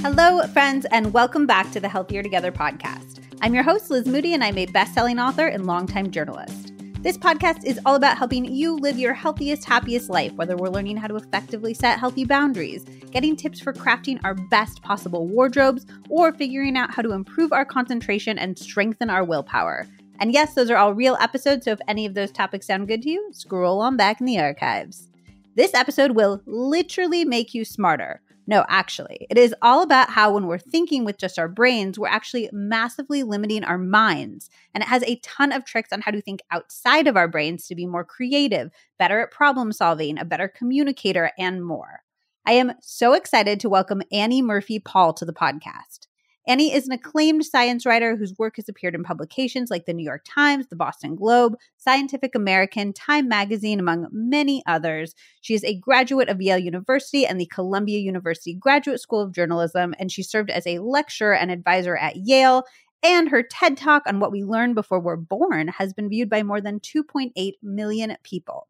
Hello, friends, and welcome back to the Healthier Together podcast. I'm your host, Liz Moody, and I'm a best selling author and longtime journalist. This podcast is all about helping you live your healthiest, happiest life, whether we're learning how to effectively set healthy boundaries, getting tips for crafting our best possible wardrobes, or figuring out how to improve our concentration and strengthen our willpower. And yes, those are all real episodes, so if any of those topics sound good to you, scroll on back in the archives. This episode will literally make you smarter. No, actually, it is all about how when we're thinking with just our brains, we're actually massively limiting our minds. And it has a ton of tricks on how to think outside of our brains to be more creative, better at problem solving, a better communicator, and more. I am so excited to welcome Annie Murphy Paul to the podcast. Annie is an acclaimed science writer whose work has appeared in publications like the New York Times, the Boston Globe, Scientific American, Time Magazine, among many others. She is a graduate of Yale University and the Columbia University Graduate School of Journalism, and she served as a lecturer and advisor at Yale. And her TED Talk on what we learn before we're born has been viewed by more than 2.8 million people.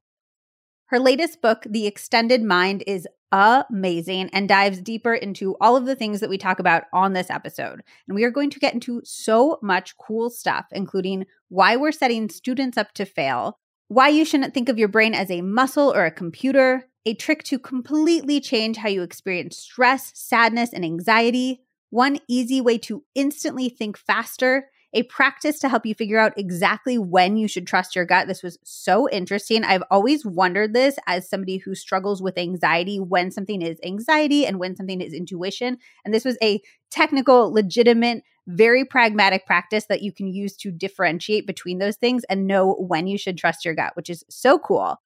Her latest book, The Extended Mind, is amazing and dives deeper into all of the things that we talk about on this episode. And we are going to get into so much cool stuff, including why we're setting students up to fail, why you shouldn't think of your brain as a muscle or a computer, a trick to completely change how you experience stress, sadness, and anxiety, one easy way to instantly think faster, a practice to help you figure out exactly when you should trust your gut. This was so interesting. I've always wondered this as somebody who struggles with anxiety when something is anxiety and when something is intuition. And this was a technical, legitimate, very pragmatic practice that you can use to differentiate between those things and know when you should trust your gut, which is so cool.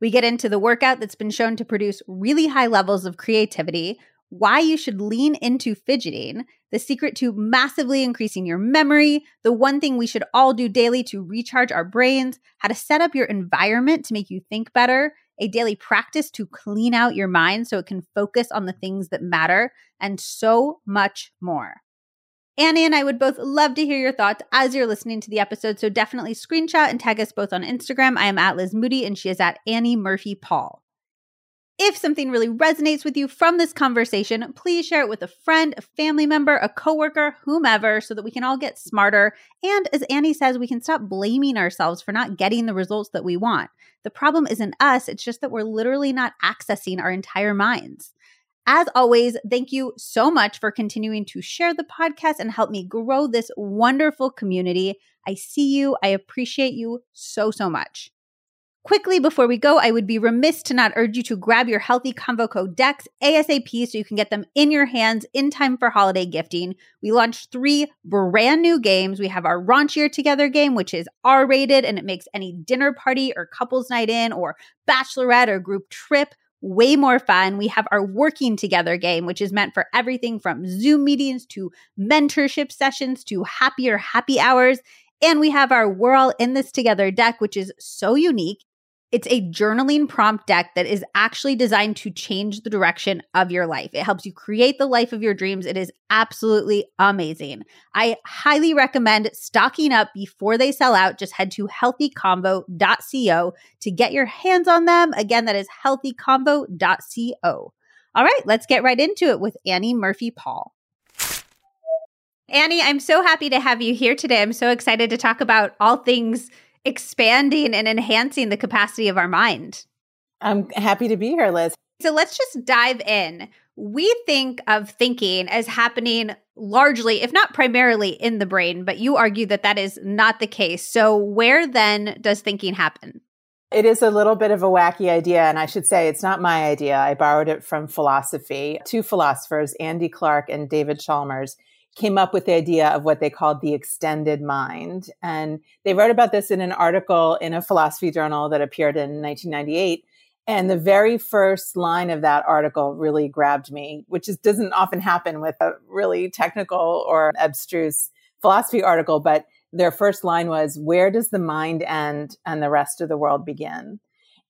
We get into the workout that's been shown to produce really high levels of creativity why you should lean into fidgeting, the secret to massively increasing your memory, the one thing we should all do daily to recharge our brains, how to set up your environment to make you think better, a daily practice to clean out your mind so it can focus on the things that matter, and so much more. Annie and I would both love to hear your thoughts as you're listening to the episode, so definitely screenshot and tag us both on Instagram. I am at Liz Moody and she is at Annie Murphy Paul. If something really resonates with you from this conversation, please share it with a friend, a family member, a coworker, whomever, so that we can all get smarter. And as Annie says, we can stop blaming ourselves for not getting the results that we want. The problem isn't us, it's just that we're literally not accessing our entire minds. As always, thank you so much for continuing to share the podcast and help me grow this wonderful community. I see you. I appreciate you so, so much. Quickly before we go, I would be remiss to not urge you to grab your healthy convo code DEX ASAP so you can get them in your hands in time for holiday gifting. We launched three brand new games. We have our Raunchier Together game, which is R rated and it makes any dinner party or couples night in or bachelorette or group trip way more fun. We have our Working Together game, which is meant for everything from Zoom meetings to mentorship sessions to happier happy hours. And we have our We're All in This Together deck, which is so unique. It's a journaling prompt deck that is actually designed to change the direction of your life. It helps you create the life of your dreams. It is absolutely amazing. I highly recommend stocking up before they sell out. Just head to healthyconvo.co to get your hands on them. Again, that is healthyconvo.co. All right, let's get right into it with Annie Murphy Paul. Annie, I'm so happy to have you here today. I'm so excited to talk about all things expanding and enhancing the capacity of our mind. I'm happy to be here, Liz. So let's just dive in. We think of thinking as happening largely, if not primarily, in the brain, but you argue that that is not the case. So, where then does thinking happen? It is a little bit of a wacky idea, and I should say it's not my idea. I borrowed it from philosophy. Two philosophers, Andy Clark and David Chalmers, came up with the idea of what they called the extended mind. And they wrote about this in an article in a philosophy journal that appeared in 1998. And the very first line of that article really grabbed me, which is, doesn't often happen with a really technical or abstruse philosophy article. But their first line was, Where does the mind end and the rest of the world begin?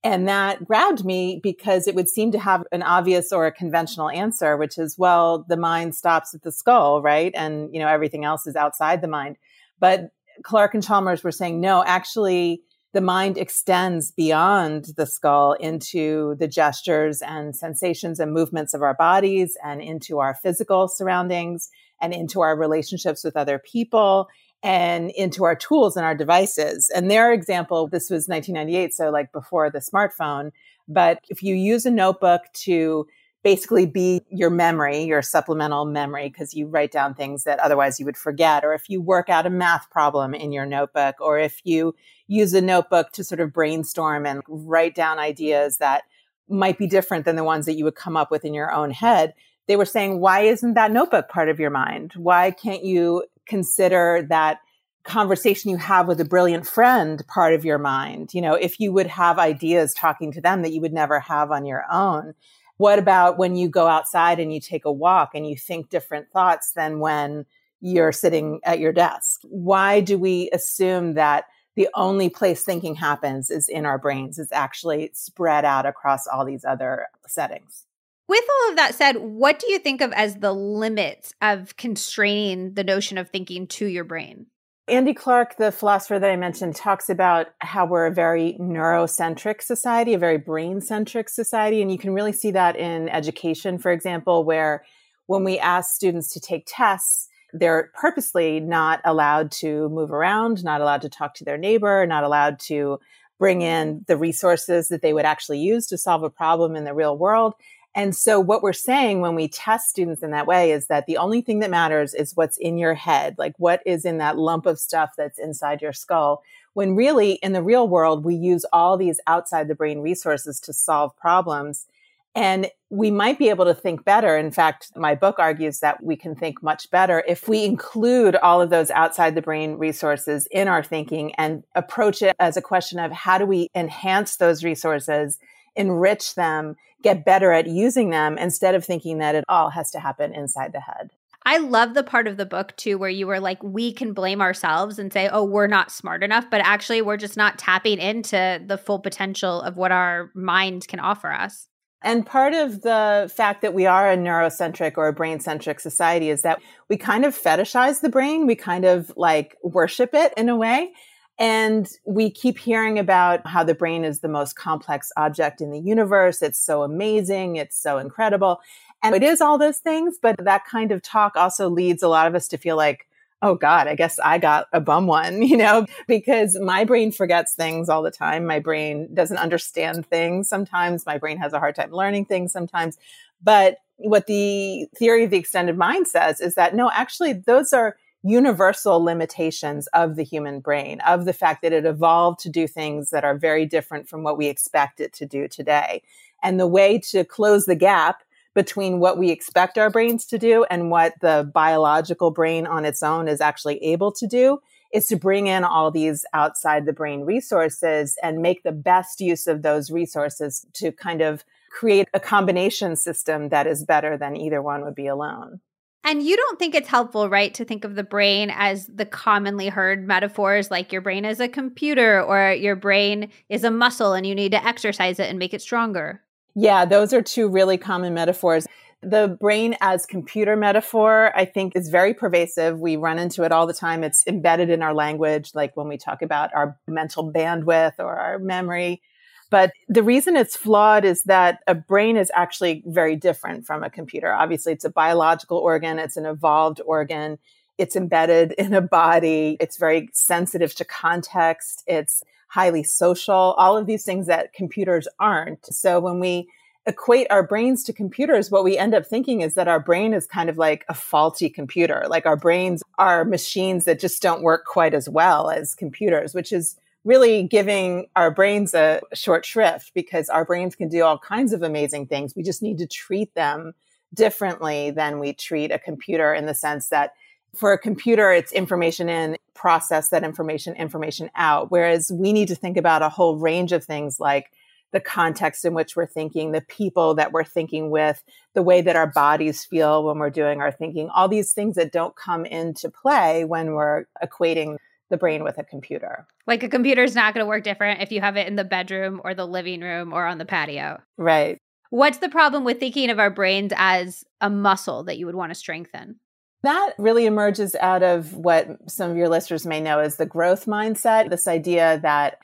And that grabbed me because it would seem to have an obvious or a conventional answer, which is, well, the mind stops at the skull, right? And, you know, everything else is outside the mind. But Clark and Chalmers were saying, no, actually, the mind extends beyond the skull into the gestures and sensations and movements of our bodies and into our physical surroundings and into our relationships with other people and into our tools and our devices. And their example, this was 1998, so like before the smartphone. But if you use a notebook to basically be your memory, your supplemental memory, because you write down things that otherwise you would forget, or if you work out a math problem in your notebook, or if you use a notebook to sort of brainstorm and write down ideas that might be different than the ones that you would come up with in your own head. They were saying, why isn't that notebook part of your mind? Why can't you consider that conversation you have with a brilliant friend part of your mind? You know, if you would have ideas talking to them that you would never have on your own. What about when you go outside and you take a walk and you think different thoughts than when you're sitting at your desk? Why do we assume that the only place thinking happens is in our brains? It's actually spread out across all these other settings. With all of that said, what do you think of as the limits of constraining the notion of thinking to your brain? Andy Clark, the philosopher that I mentioned, talks about how we're a very neurocentric society, a very brain centric society. And you can really see that in education, for example, where when we ask students to take tests, they're purposely not allowed to move around, not allowed to talk to their neighbor, not allowed to bring in the resources that they would actually use to solve a problem in the real world. And so what we're saying when we test students in that way is that the only thing that matters is what's in your head, like what is in that lump of stuff that's inside your skull. When really in the real world, we use all these outside the brain resources to solve problems. And we might be able to think better. In fact, my book argues that we can think much better if we include all of those outside the brain resources in our thinking and approach it as a question of how do we enhance those resources enrich them, get better at using them instead of thinking that it all has to happen inside the head. I love the part of the book too where you were like, we can blame ourselves and say, oh, we're not smart enough, but actually we're just not tapping into the full potential of what our mind can offer us. And part of the fact that we are a neurocentric or a brain centric society is that we kind of fetishize the brain. We kind of like worship it in a way. And we keep hearing about how the brain is the most complex object in the universe. It's so amazing. It's so incredible. And it is all those things, but that kind of talk also leads a lot of us to feel like, oh God, I guess I got a bum one, you know, because my brain forgets things all the time. My brain doesn't understand things sometimes. My brain has a hard time learning things sometimes. But what the theory of the extended mind says is that no, actually, those are universal limitations of the human brain, of the fact that it evolved to do things that are very different from what we expect it to do today. And the way to close the gap between what we expect our brains to do and what the biological brain on its own is actually able to do is to bring in all these outside the brain resources and make the best use of those resources to kind of create a combination system that is better than either one would be alone. And you don't think it's helpful, right, to think of the brain as the commonly heard metaphors like your brain is a computer or your brain is a muscle and you need to exercise it and make it stronger. Yeah, those are two really common metaphors. The brain as computer metaphor, I think, is very pervasive. We run into it all the time. It's embedded in our language, like when we talk about our mental bandwidth or our memory. But the reason it's flawed is that a brain is actually very different from a computer. Obviously, it's a biological organ, it's an evolved organ, it's embedded in a body, it's very sensitive to context, it's highly social, all of these things that computers aren't. So when we equate our brains to computers, what we end up thinking is that our brain is kind of like a faulty computer. Like our brains are machines that just don't work quite as well as computers, which is really giving our brains a short shrift because our brains can do all kinds of amazing things. We just need to treat them differently than we treat a computer in the sense that for a computer, it's information in, process that information, information out. Whereas we need to think about a whole range of things like the context in which we're thinking, the people that we're thinking with, the way that our bodies feel when we're doing our thinking, all these things that don't come into play when we're equating the brain with a computer. Like a computer is not going to work different if you have it in the bedroom or the living room or on the patio. Right. What's the problem with thinking of our brains as a muscle that you would want to strengthen? That really emerges out of what some of your listeners may know as the growth mindset, this idea that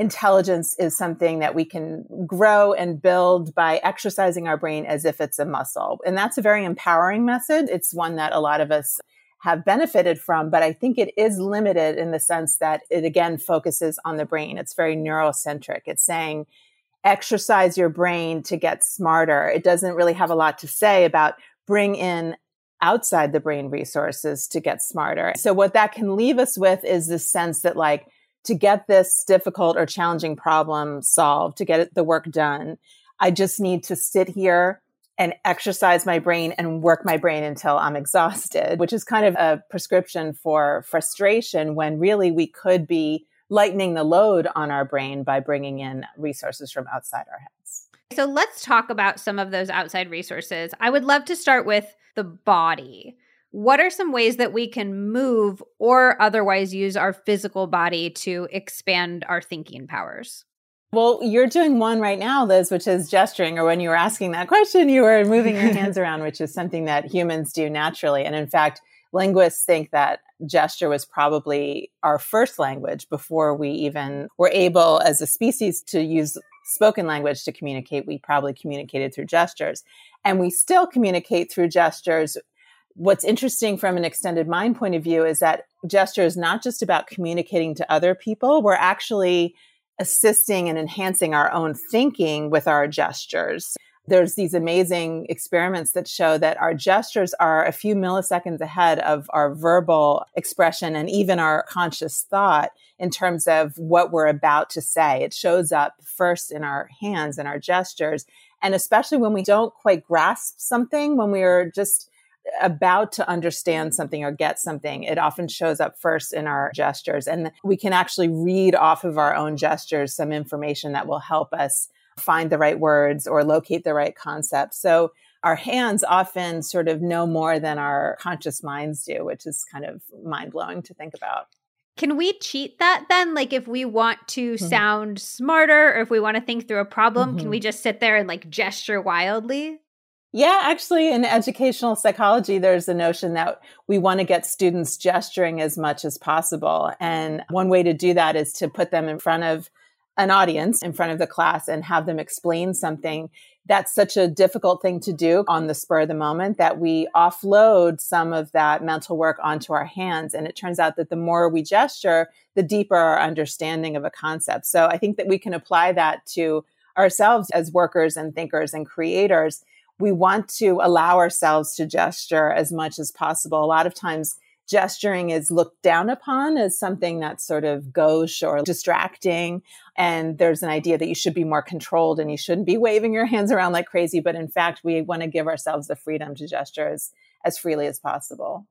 intelligence is something that we can grow and build by exercising our brain as if it's a muscle. And that's a very empowering method. It's one that a lot of us have benefited from, but I think it is limited in the sense that it again focuses on the brain. It's very neurocentric. It's saying exercise your brain to get smarter. It doesn't really have a lot to say about bring in outside the brain resources to get smarter. So what that can leave us with is this sense that like to get this difficult or challenging problem solved, to get the work done, I just need to sit here and exercise my brain and work my brain until I'm exhausted, which is kind of a prescription for frustration when really we could be lightening the load on our brain by bringing in resources from outside our heads. So let's talk about some of those outside resources. I would love to start with the body what are some ways that we can move or otherwise use our physical body to expand our thinking powers? Well, you're doing one right now, Liz, which is gesturing, or when you were asking that question, you were moving your hands around, which is something that humans do naturally. And in fact, linguists think that gesture was probably our first language before we even were able as a species to use spoken language to communicate. We probably communicated through gestures. And we still communicate through gestures what's interesting from an extended mind point of view is that gesture is not just about communicating to other people. We're actually assisting and enhancing our own thinking with our gestures. There's these amazing experiments that show that our gestures are a few milliseconds ahead of our verbal expression and even our conscious thought in terms of what we're about to say. It shows up first in our hands and our gestures. And especially when we don't quite grasp something, when we are just about to understand something or get something, it often shows up first in our gestures. And we can actually read off of our own gestures some information that will help us find the right words or locate the right concept. So our hands often sort of know more than our conscious minds do, which is kind of mind blowing to think about. Can we cheat that then? Like, if we want to mm-hmm. sound smarter or if we want to think through a problem, mm-hmm. can we just sit there and like gesture wildly? Yeah, actually, in educational psychology, there's a notion that we want to get students gesturing as much as possible. And one way to do that is to put them in front of an audience, in front of the class, and have them explain something. That's such a difficult thing to do on the spur of the moment that we offload some of that mental work onto our hands. And it turns out that the more we gesture, the deeper our understanding of a concept. So I think that we can apply that to ourselves as workers and thinkers and creators we want to allow ourselves to gesture as much as possible. A lot of times, gesturing is looked down upon as something that's sort of gauche or distracting. And there's an idea that you should be more controlled and you shouldn't be waving your hands around like crazy. But in fact, we want to give ourselves the freedom to gesture as, as freely as possible.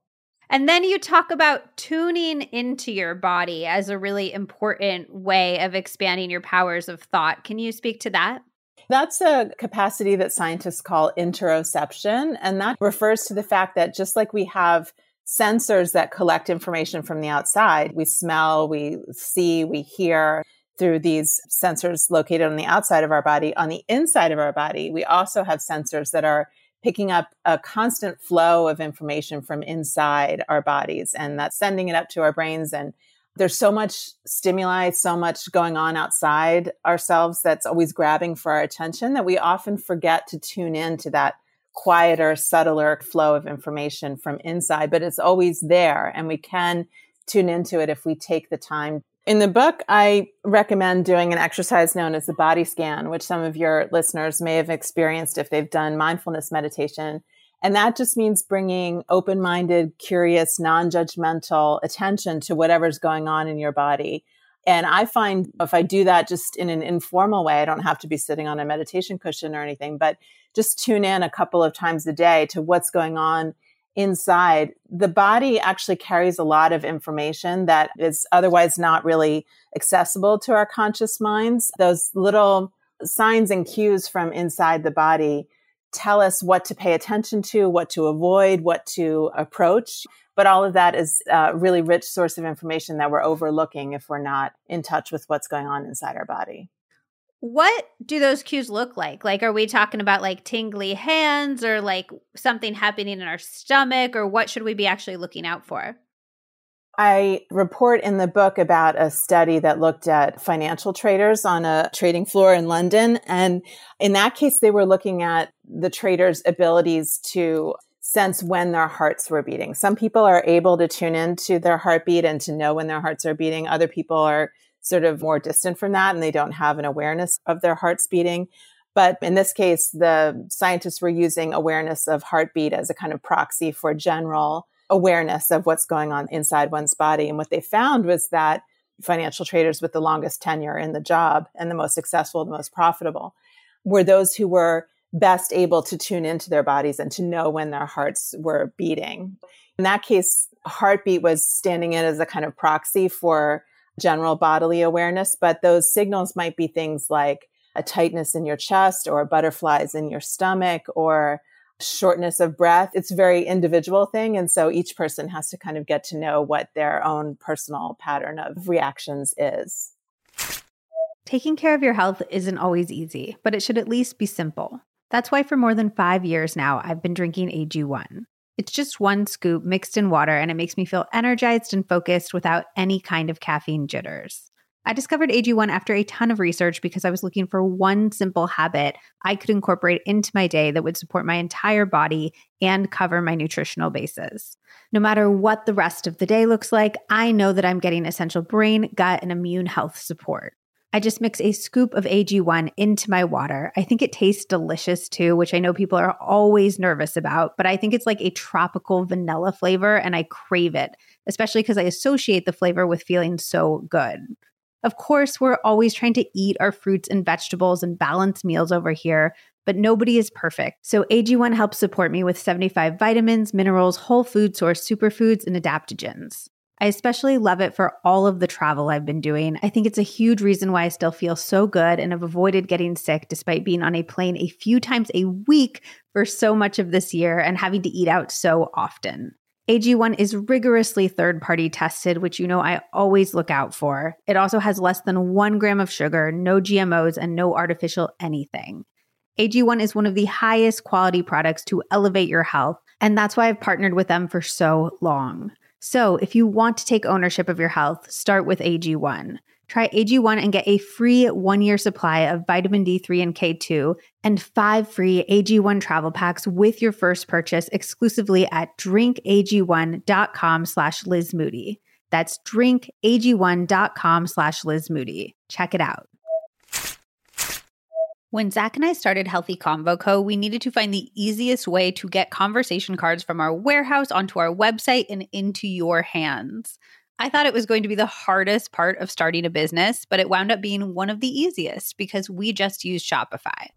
And then you talk about tuning into your body as a really important way of expanding your powers of thought. Can you speak to that? That's a capacity that scientists call interoception. And that refers to the fact that just like we have sensors that collect information from the outside, we smell, we see, we hear through these sensors located on the outside of our body. On the inside of our body, we also have sensors that are picking up a constant flow of information from inside our bodies and that's sending it up to our brains and there's so much stimuli, so much going on outside ourselves that's always grabbing for our attention that we often forget to tune in to that quieter, subtler flow of information from inside, but it's always there and we can tune into it if we take the time. In the book, I recommend doing an exercise known as the body scan, which some of your listeners may have experienced if they've done mindfulness meditation and that just means bringing open minded, curious, non judgmental attention to whatever's going on in your body. And I find if I do that just in an informal way, I don't have to be sitting on a meditation cushion or anything, but just tune in a couple of times a day to what's going on inside. The body actually carries a lot of information that is otherwise not really accessible to our conscious minds. Those little signs and cues from inside the body tell us what to pay attention to, what to avoid, what to approach. But all of that is a really rich source of information that we're overlooking if we're not in touch with what's going on inside our body. What do those cues look like? Like, are we talking about like tingly hands or like something happening in our stomach, or what should we be actually looking out for? I report in the book about a study that looked at financial traders on a trading floor in London. And in that case, they were looking at the traders' abilities to sense when their hearts were beating. Some people are able to tune into their heartbeat and to know when their hearts are beating. Other people are sort of more distant from that and they don't have an awareness of their hearts beating. But in this case, the scientists were using awareness of heartbeat as a kind of proxy for general awareness of what's going on inside one's body. And what they found was that financial traders with the longest tenure in the job and the most successful, the most profitable were those who were best able to tune into their bodies and to know when their hearts were beating. In that case, heartbeat was standing in as a kind of proxy for general bodily awareness, but those signals might be things like a tightness in your chest or butterflies in your stomach or shortness of breath. It's a very individual thing. And so each person has to kind of get to know what their own personal pattern of reactions is. Taking care of your health isn't always easy, but it should at least be simple. That's why for more than five years now, I've been drinking AG1. It's just one scoop mixed in water, and it makes me feel energized and focused without any kind of caffeine jitters. I discovered AG1 after a ton of research because I was looking for one simple habit I could incorporate into my day that would support my entire body and cover my nutritional bases. No matter what the rest of the day looks like, I know that I'm getting essential brain, gut, and immune health support. I just mix a scoop of AG1 into my water. I think it tastes delicious too, which I know people are always nervous about, but I think it's like a tropical vanilla flavor and I crave it, especially because I associate the flavor with feeling so good. Of course, we're always trying to eat our fruits and vegetables and balance meals over here, but nobody is perfect. So AG1 helps support me with 75 vitamins, minerals, whole food source superfoods, and adaptogens. I especially love it for all of the travel I've been doing. I think it's a huge reason why I still feel so good and have avoided getting sick despite being on a plane a few times a week for so much of this year and having to eat out so often. AG1 is rigorously third party tested, which you know I always look out for. It also has less than one gram of sugar, no GMOs, and no artificial anything. AG1 is one of the highest quality products to elevate your health, and that's why I've partnered with them for so long. So, if you want to take ownership of your health, start with AG1. Try AG1 and get a free one year supply of vitamin D3 and K2 and five free AG1 travel packs with your first purchase exclusively at drinkag1.com slash Liz Moody. That's drinkag1.com slash Liz Moody. Check it out. When Zach and I started Healthy Convo Co., we needed to find the easiest way to get conversation cards from our warehouse onto our website and into your hands. I thought it was going to be the hardest part of starting a business, but it wound up being one of the easiest because we just use Shopify.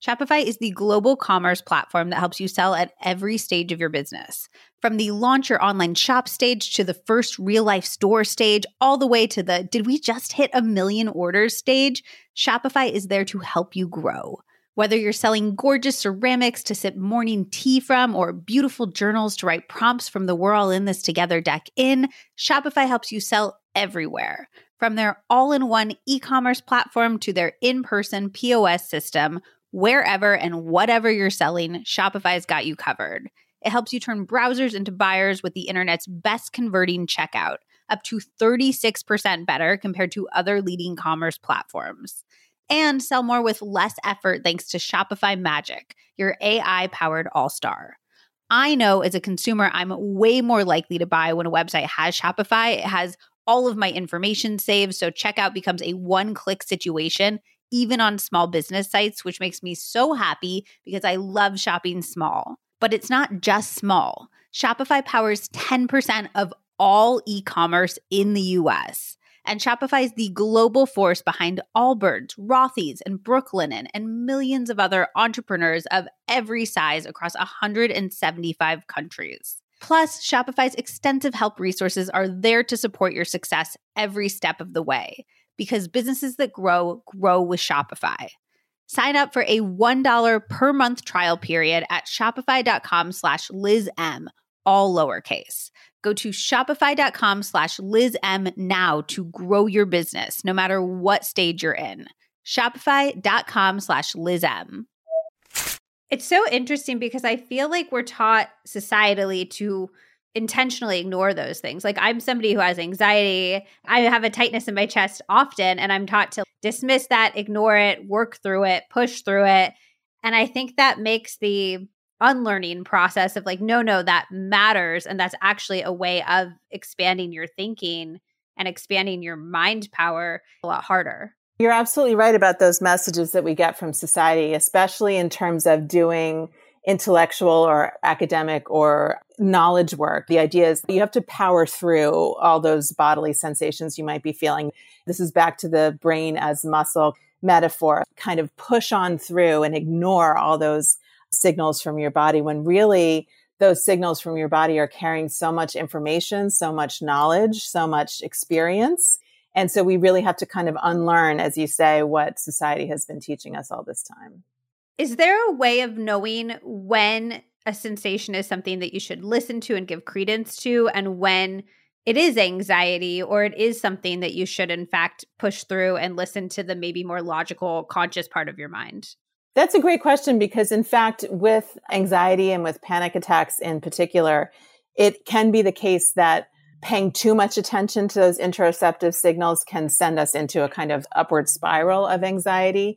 Shopify is the global commerce platform that helps you sell at every stage of your business. From the launch your online shop stage to the first real life store stage, all the way to the did we just hit a million orders stage, Shopify is there to help you grow. Whether you're selling gorgeous ceramics to sip morning tea from or beautiful journals to write prompts from the We're All in This Together deck in, Shopify helps you sell everywhere. From their all in one e commerce platform to their in person POS system, Wherever and whatever you're selling, Shopify's got you covered. It helps you turn browsers into buyers with the internet's best converting checkout, up to 36% better compared to other leading commerce platforms. And sell more with less effort thanks to Shopify Magic, your AI powered all star. I know as a consumer, I'm way more likely to buy when a website has Shopify. It has all of my information saved, so checkout becomes a one click situation even on small business sites, which makes me so happy because I love shopping small. But it's not just small. Shopify powers 10% of all e commerce in the US. And Shopify is the global force behind Allbirds, Rothy's, and Brooklinen, and millions of other entrepreneurs of every size across 175 countries. Plus, Shopify's extensive help resources are there to support your success every step of the way because businesses that grow grow with Shopify. Sign up for a $1 per month trial period at shopify.com slash LizM, all lowercase. Go to shopify.com slash LizM now to grow your business, no matter what stage you're in. Shopify.com slash LizM. It's so interesting because I feel like we're taught societally to intentionally ignore those things. Like I'm somebody who has anxiety. I have a tightness in my chest often and I'm taught to dismiss that, ignore it, work through it, push through it. And I think that makes the unlearning process of like no no that matters and that's actually a way of expanding your thinking and expanding your mind power a lot harder. You're absolutely right about those messages that we get from society, especially in terms of doing intellectual or academic or knowledge work. The idea is you have to power through all those bodily sensations you might be feeling. This is back to the brain as muscle metaphor, kind of push on through and ignore all those signals from your body when really those signals from your body are carrying so much information, so much knowledge, so much experience. And so we really have to kind of unlearn, as you say, what society has been teaching us all this time. Is there a way of knowing when a sensation is something that you should listen to and give credence to, and when it is anxiety or it is something that you should, in fact, push through and listen to the maybe more logical, conscious part of your mind? That's a great question because, in fact, with anxiety and with panic attacks in particular, it can be the case that paying too much attention to those interoceptive signals can send us into a kind of upward spiral of anxiety.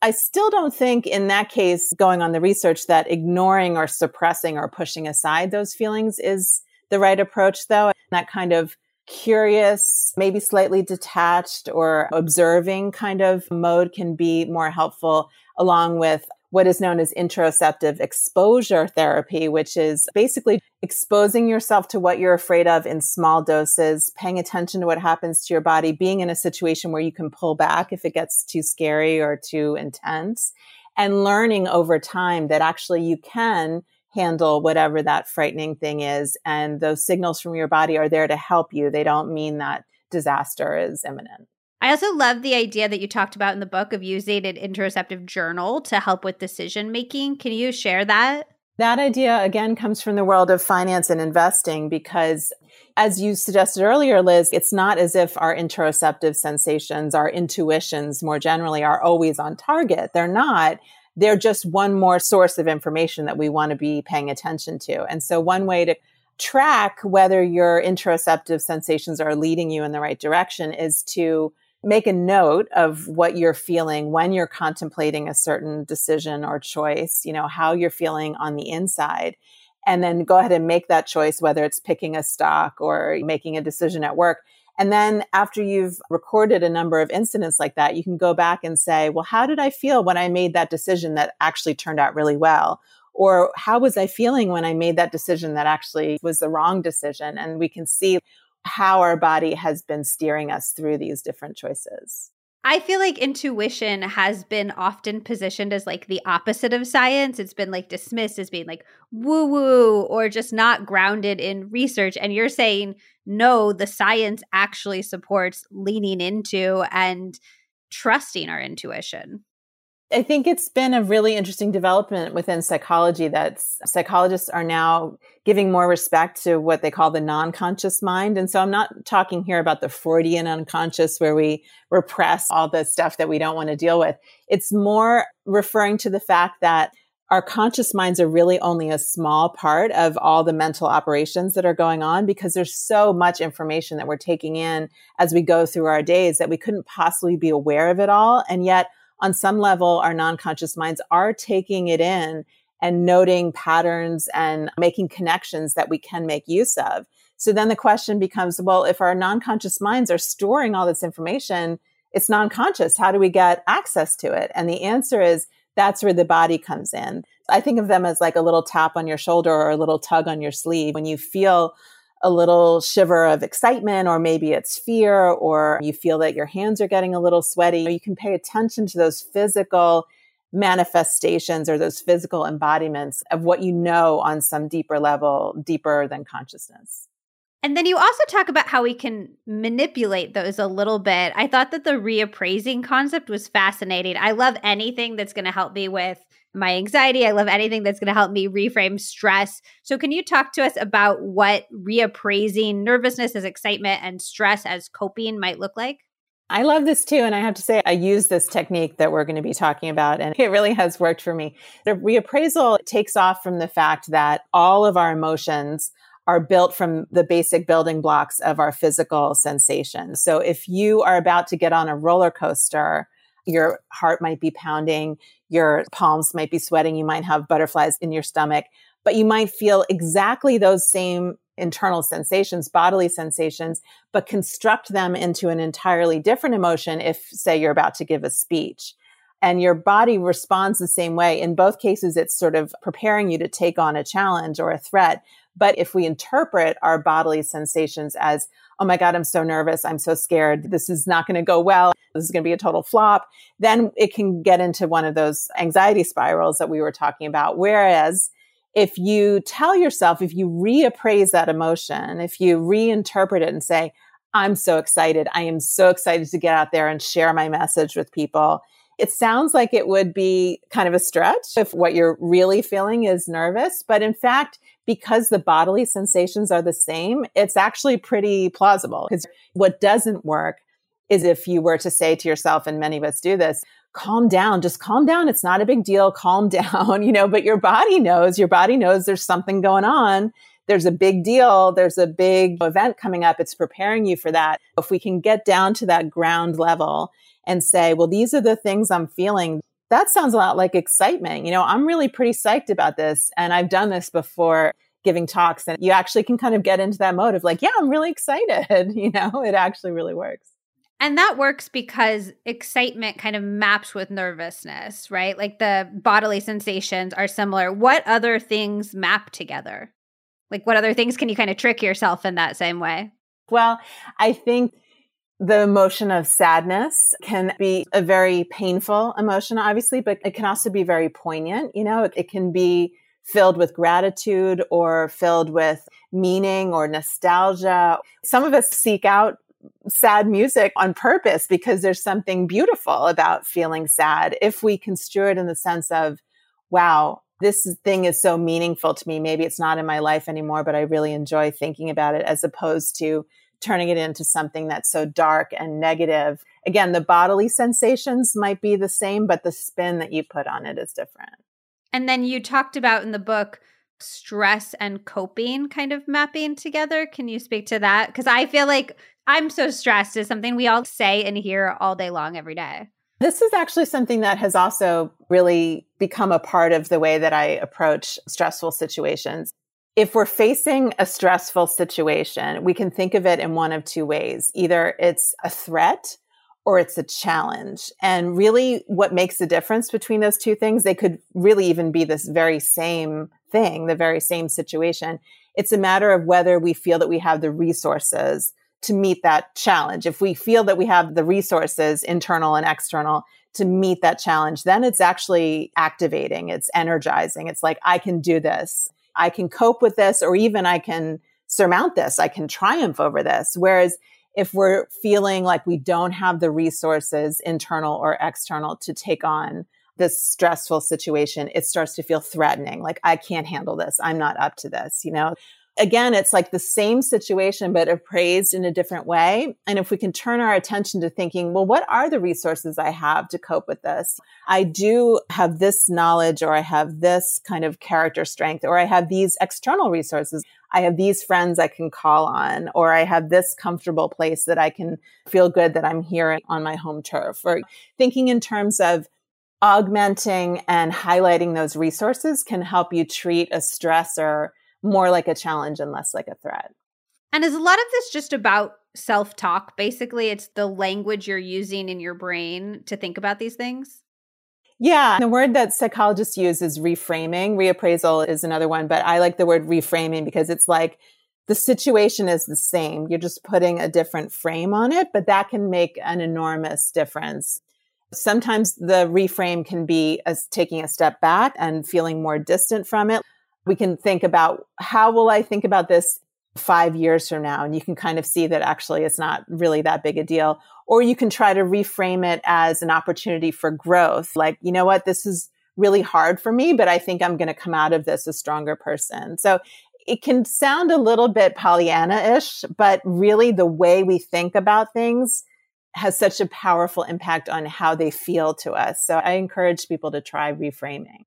I still don't think in that case, going on the research, that ignoring or suppressing or pushing aside those feelings is the right approach, though. That kind of curious, maybe slightly detached or observing kind of mode can be more helpful along with what is known as interoceptive exposure therapy, which is basically exposing yourself to what you're afraid of in small doses, paying attention to what happens to your body, being in a situation where you can pull back if it gets too scary or too intense, and learning over time that actually you can handle whatever that frightening thing is. And those signals from your body are there to help you. They don't mean that disaster is imminent. I also love the idea that you talked about in the book of using an interoceptive journal to help with decision making. Can you share that? That idea again comes from the world of finance and investing because as you suggested earlier, Liz, it's not as if our interoceptive sensations, our intuitions more generally are always on target. They're not. They're just one more source of information that we want to be paying attention to. And so one way to track whether your interoceptive sensations are leading you in the right direction is to make a note of what you're feeling when you're contemplating a certain decision or choice, you know, how you're feeling on the inside. And then go ahead and make that choice, whether it's picking a stock or making a decision at work. And then after you've recorded a number of incidents like that, you can go back and say, well, how did I feel when I made that decision that actually turned out really well? Or how was I feeling when I made that decision that actually was the wrong decision? And we can see how our body has been steering us through these different choices. I feel like intuition has been often positioned as like the opposite of science. It's been like dismissed as being like woo woo or just not grounded in research. And you're saying, no, the science actually supports leaning into and trusting our intuition. I think it's been a really interesting development within psychology that psychologists are now giving more respect to what they call the non-conscious mind. And so I'm not talking here about the Freudian unconscious where we repress all the stuff that we don't want to deal with. It's more referring to the fact that our conscious minds are really only a small part of all the mental operations that are going on because there's so much information that we're taking in as we go through our days that we couldn't possibly be aware of it all. And yet on some level, our non-conscious minds are taking it in and noting patterns and making connections that we can make use of. So then the question becomes, well, if our non-conscious minds are storing all this information, it's non-conscious. How do we get access to it? And the answer is that's where the body comes in. I think of them as like a little tap on your shoulder or a little tug on your sleeve. When you feel a little shiver of excitement, or maybe it's fear, or you feel that your hands are getting a little sweaty. You can pay attention to those physical manifestations or those physical embodiments of what you know on some deeper level, deeper than consciousness. And then you also talk about how we can manipulate those a little bit. I thought that the reappraising concept was fascinating. I love anything that's going to help me with my anxiety. I love anything that's going to help me reframe stress. So, can you talk to us about what reappraising nervousness as excitement and stress as coping might look like? I love this too. And I have to say, I use this technique that we're going to be talking about, and it really has worked for me. The reappraisal takes off from the fact that all of our emotions are built from the basic building blocks of our physical sensations. So if you are about to get on a roller coaster, your heart might be pounding, your palms might be sweating, you might have butterflies in your stomach, but you might feel exactly those same internal sensations, bodily sensations, but construct them into an entirely different emotion if, say, you're about to give a speech. And your body responds the same way. In both cases, it's sort of preparing you to take on a challenge or a threat. But if we interpret our bodily sensations as, oh my God, I'm so nervous. I'm so scared. This is not going to go well. This is going to be a total flop. Then it can get into one of those anxiety spirals that we were talking about. Whereas if you tell yourself, if you reappraise that emotion, if you reinterpret it and say, I'm so excited. I am so excited to get out there and share my message with people. It sounds like it would be kind of a stretch if what you're really feeling is nervous. But in fact, because the bodily sensations are the same, it's actually pretty plausible. Because what doesn't work is if you were to say to yourself, and many of us do this, calm down, just calm down. It's not a big deal. Calm down, you know, but your body knows, your body knows there's something going on. There's a big deal. There's a big event coming up. It's preparing you for that. If we can get down to that ground level and say, well, these are the things I'm feeling. That sounds a lot like excitement. You know, I'm really pretty psyched about this. And I've done this before giving talks and you actually can kind of get into that mode of like, yeah, I'm really excited. You know, it actually really works. And that works because excitement kind of maps with nervousness, right? Like the bodily sensations are similar. What other things map together? Like, what other things can you kind of trick yourself in that same way? Well, I think the emotion of sadness can be a very painful emotion, obviously, but it can also be very poignant. You know, it, it can be filled with gratitude or filled with meaning or nostalgia. Some of us seek out sad music on purpose because there's something beautiful about feeling sad if we construe it in the sense of, wow, this thing is so meaningful to me. Maybe it's not in my life anymore, but I really enjoy thinking about it as opposed to turning it into something that's so dark and negative. Again, the bodily sensations might be the same, but the spin that you put on it is different. And then you talked about in the book stress and coping kind of mapping together. Can you speak to that? Because I feel like I'm so stressed is something we all say and hear all day long every day. This is actually something that has also really become a part of the way that I approach stressful situations. If we're facing a stressful situation, we can think of it in one of two ways. Either it's a threat or it's a challenge. And really, what makes the difference between those two things, they could really even be this very same thing, the very same situation. It's a matter of whether we feel that we have the resources to meet that challenge. If we feel that we have the resources, internal and external, to meet that challenge, then it's actually activating, it's energizing. It's like, I can do this. I can cope with this, or even I can surmount this. I can triumph over this. Whereas if we're feeling like we don't have the resources, internal or external, to take on this stressful situation, it starts to feel threatening. Like, I can't handle this. I'm not up to this, you know? Again, it's like the same situation, but appraised in a different way. And if we can turn our attention to thinking, well, what are the resources I have to cope with this? I do have this knowledge, or I have this kind of character strength, or I have these external resources. I have these friends I can call on, or I have this comfortable place that I can feel good that I'm here on my home turf, or thinking in terms of augmenting and highlighting those resources can help you treat a stressor more like a challenge and less like a threat. And is a lot of this just about self talk? Basically, it's the language you're using in your brain to think about these things? Yeah. The word that psychologists use is reframing. Reappraisal is another one, but I like the word reframing because it's like the situation is the same. You're just putting a different frame on it, but that can make an enormous difference. Sometimes the reframe can be as taking a step back and feeling more distant from it we can think about how will I think about this five years from now? And you can kind of see that actually it's not really that big a deal. Or you can try to reframe it as an opportunity for growth. Like, you know what? This is really hard for me, but I think I'm going to come out of this a stronger person. So it can sound a little bit Pollyanna ish, but really the way we think about things has such a powerful impact on how they feel to us. So I encourage people to try reframing.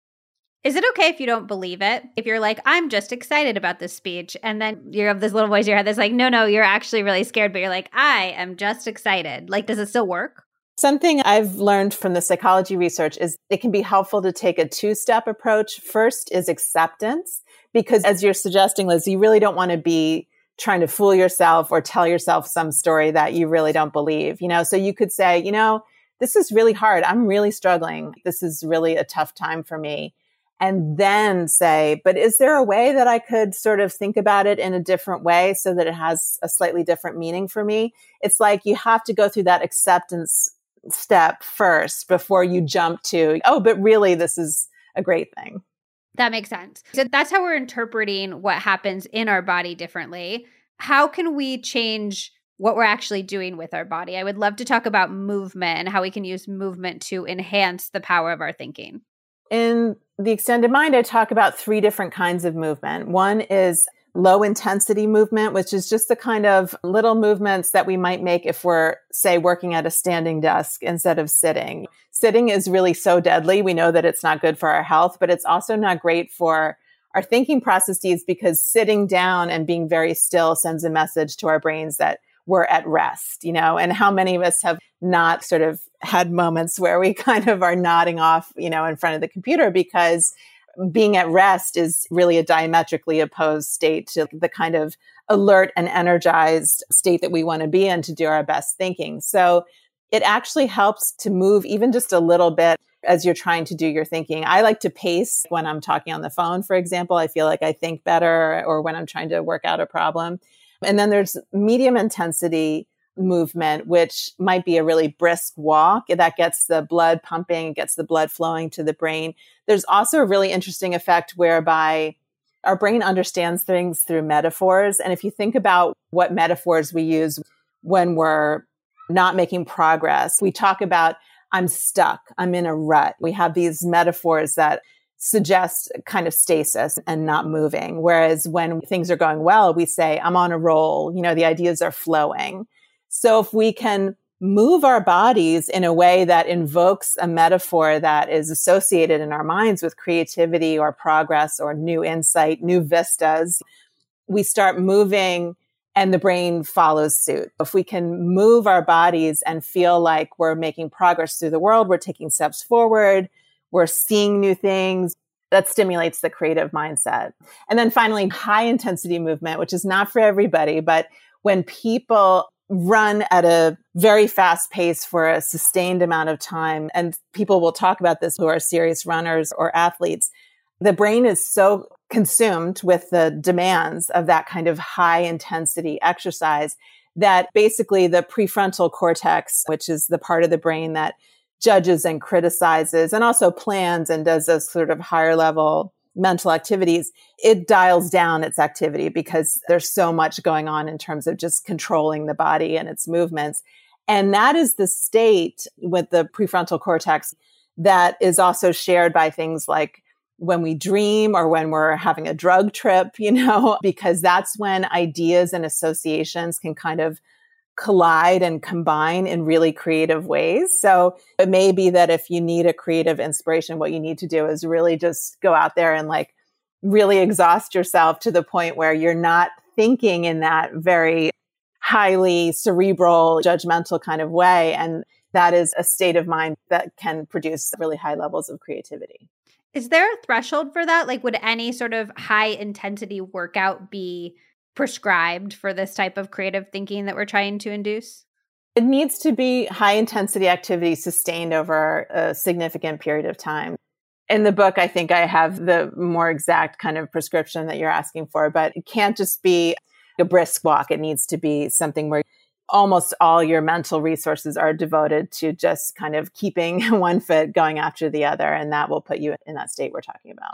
Is it okay if you don't believe it? If you're like, I'm just excited about this speech, and then you have this little voice in your head that's like, no, no, you're actually really scared, but you're like, I am just excited. Like, does it still work? Something I've learned from the psychology research is it can be helpful to take a two step approach. First is acceptance, because as you're suggesting, Liz, you really don't want to be trying to fool yourself or tell yourself some story that you really don't believe, you know? So you could say, you know, this is really hard. I'm really struggling. This is really a tough time for me and then say, but is there a way that I could sort of think about it in a different way so that it has a slightly different meaning for me? It's like you have to go through that acceptance step first before you jump to, oh, but really, this is a great thing. That makes sense. So that's how we're interpreting what happens in our body differently. How can we change what we're actually doing with our body? I would love to talk about movement and how we can use movement to enhance the power of our thinking. In the extended mind, I talk about three different kinds of movement. One is low intensity movement, which is just the kind of little movements that we might make if we're, say, working at a standing desk instead of sitting. Sitting is really so deadly. We know that it's not good for our health, but it's also not great for our thinking processes because sitting down and being very still sends a message to our brains that we're at rest, you know, and how many of us have not sort of had moments where we kind of are nodding off, you know, in front of the computer because being at rest is really a diametrically opposed state to the kind of alert and energized state that we want to be in to do our best thinking. So it actually helps to move even just a little bit as you're trying to do your thinking. I like to pace when I'm talking on the phone, for example. I feel like I think better or when I'm trying to work out a problem. And then there's medium intensity movement, which might be a really brisk walk that gets the blood pumping, gets the blood flowing to the brain. There's also a really interesting effect whereby our brain understands things through metaphors. And if you think about what metaphors we use when we're not making progress, we talk about, I'm stuck, I'm in a rut. We have these metaphors that suggest kind of stasis and not moving. Whereas when things are going well, we say, I'm on a roll. You know, the ideas are flowing. So if we can move our bodies in a way that invokes a metaphor that is associated in our minds with creativity or progress or new insight, new vistas, we start moving and the brain follows suit. If we can move our bodies and feel like we're making progress through the world, we're taking steps forward, we're seeing new things. That stimulates the creative mindset. And then finally, high intensity movement, which is not for everybody, but when people run at a very fast pace for a sustained amount of time, and people will talk about this who are serious runners or athletes, the brain is so consumed with the demands of that kind of high intensity exercise that basically the prefrontal cortex, which is the part of the brain that judges and criticizes and also plans and does those sort of higher level mental activities, it dials down its activity because there's so much going on in terms of just controlling the body and its movements. And that is the state with the prefrontal cortex that is also shared by things like when we dream or when we're having a drug trip, you know, because that's when ideas and associations can kind of collide and combine in really creative ways. So it may be that if you need a creative inspiration, what you need to do is really just go out there and like really exhaust yourself to the point where you're not thinking in that very highly cerebral, judgmental kind of way. And that is a state of mind that can produce really high levels of creativity. Is there a threshold for that? Like, would any sort of high intensity workout be prescribed for this type of creative thinking that we're trying to induce? It needs to be high intensity activity sustained over a significant period of time. In the book, I think I have the more exact kind of prescription that you're asking for, but it can't just be a brisk walk. It needs to be something where almost all your mental resources are devoted to just kind of keeping one foot going after the other. And that will put you in that state we're talking about.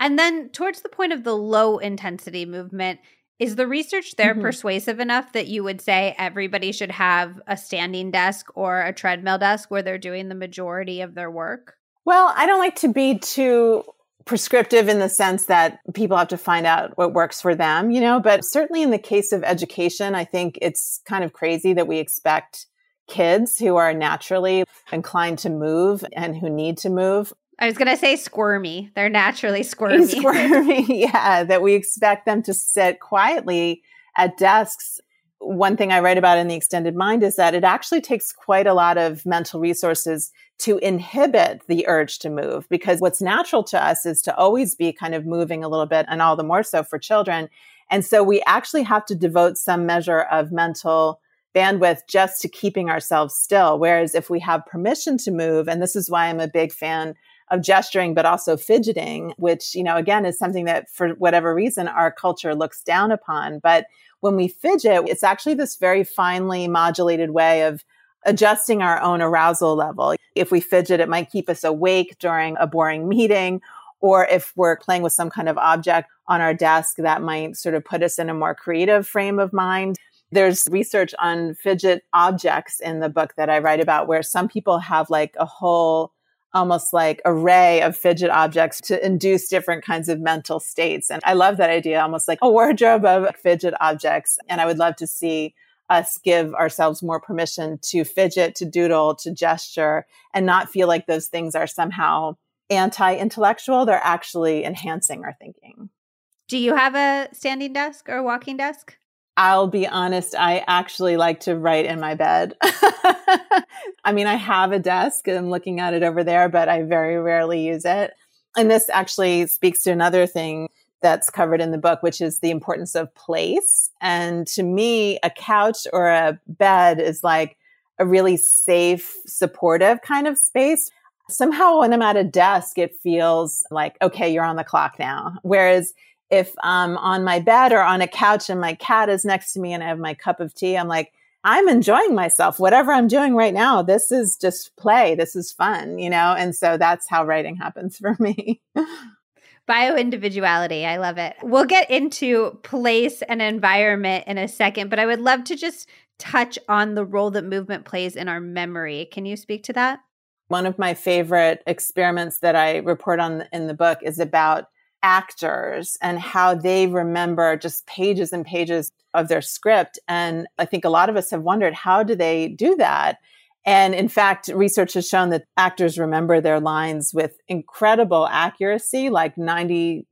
And then towards the point of the low intensity movement, is the research there mm-hmm. persuasive enough that you would say everybody should have a standing desk or a treadmill desk where they're doing the majority of their work? Well, I don't like to be too prescriptive in the sense that people have to find out what works for them, you know, but certainly in the case of education, I think it's kind of crazy that we expect kids who are naturally inclined to move and who need to move I was going to say squirmy. They're naturally squirmy. Squirmy, yeah, that we expect them to sit quietly at desks. One thing I write about in the extended mind is that it actually takes quite a lot of mental resources to inhibit the urge to move because what's natural to us is to always be kind of moving a little bit and all the more so for children. And so we actually have to devote some measure of mental bandwidth just to keeping ourselves still. Whereas if we have permission to move, and this is why I'm a big fan of gesturing, but also fidgeting, which, you know, again, is something that for whatever reason our culture looks down upon. But when we fidget, it's actually this very finely modulated way of adjusting our own arousal level. If we fidget, it might keep us awake during a boring meeting. Or if we're playing with some kind of object on our desk, that might sort of put us in a more creative frame of mind. There's research on fidget objects in the book that I write about where some people have like a whole almost like array of fidget objects to induce different kinds of mental states. And I love that idea, almost like a wardrobe of fidget objects. And I would love to see us give ourselves more permission to fidget, to doodle, to gesture, and not feel like those things are somehow anti intellectual. They're actually enhancing our thinking. Do you have a standing desk or a walking desk? I'll be honest, I actually like to write in my bed. I mean, I have a desk and I'm looking at it over there, but I very rarely use it. And this actually speaks to another thing that's covered in the book, which is the importance of place. And to me, a couch or a bed is like a really safe, supportive kind of space. Somehow when I'm at a desk, it feels like, okay, you're on the clock now. Whereas if I'm on my bed or on a couch and my cat is next to me and I have my cup of tea, I'm like, I'm enjoying myself. Whatever I'm doing right now, this is just play. This is fun, you know? And so that's how writing happens for me. Bio individuality. I love it. We'll get into place and environment in a second, but I would love to just touch on the role that movement plays in our memory. Can you speak to that? One of my favorite experiments that I report on in the book is about actors and how they remember just pages and pages of their script. And I think a lot of us have wondered how do they do that? And in fact, research has shown that actors remember their lines with incredible accuracy, like 99%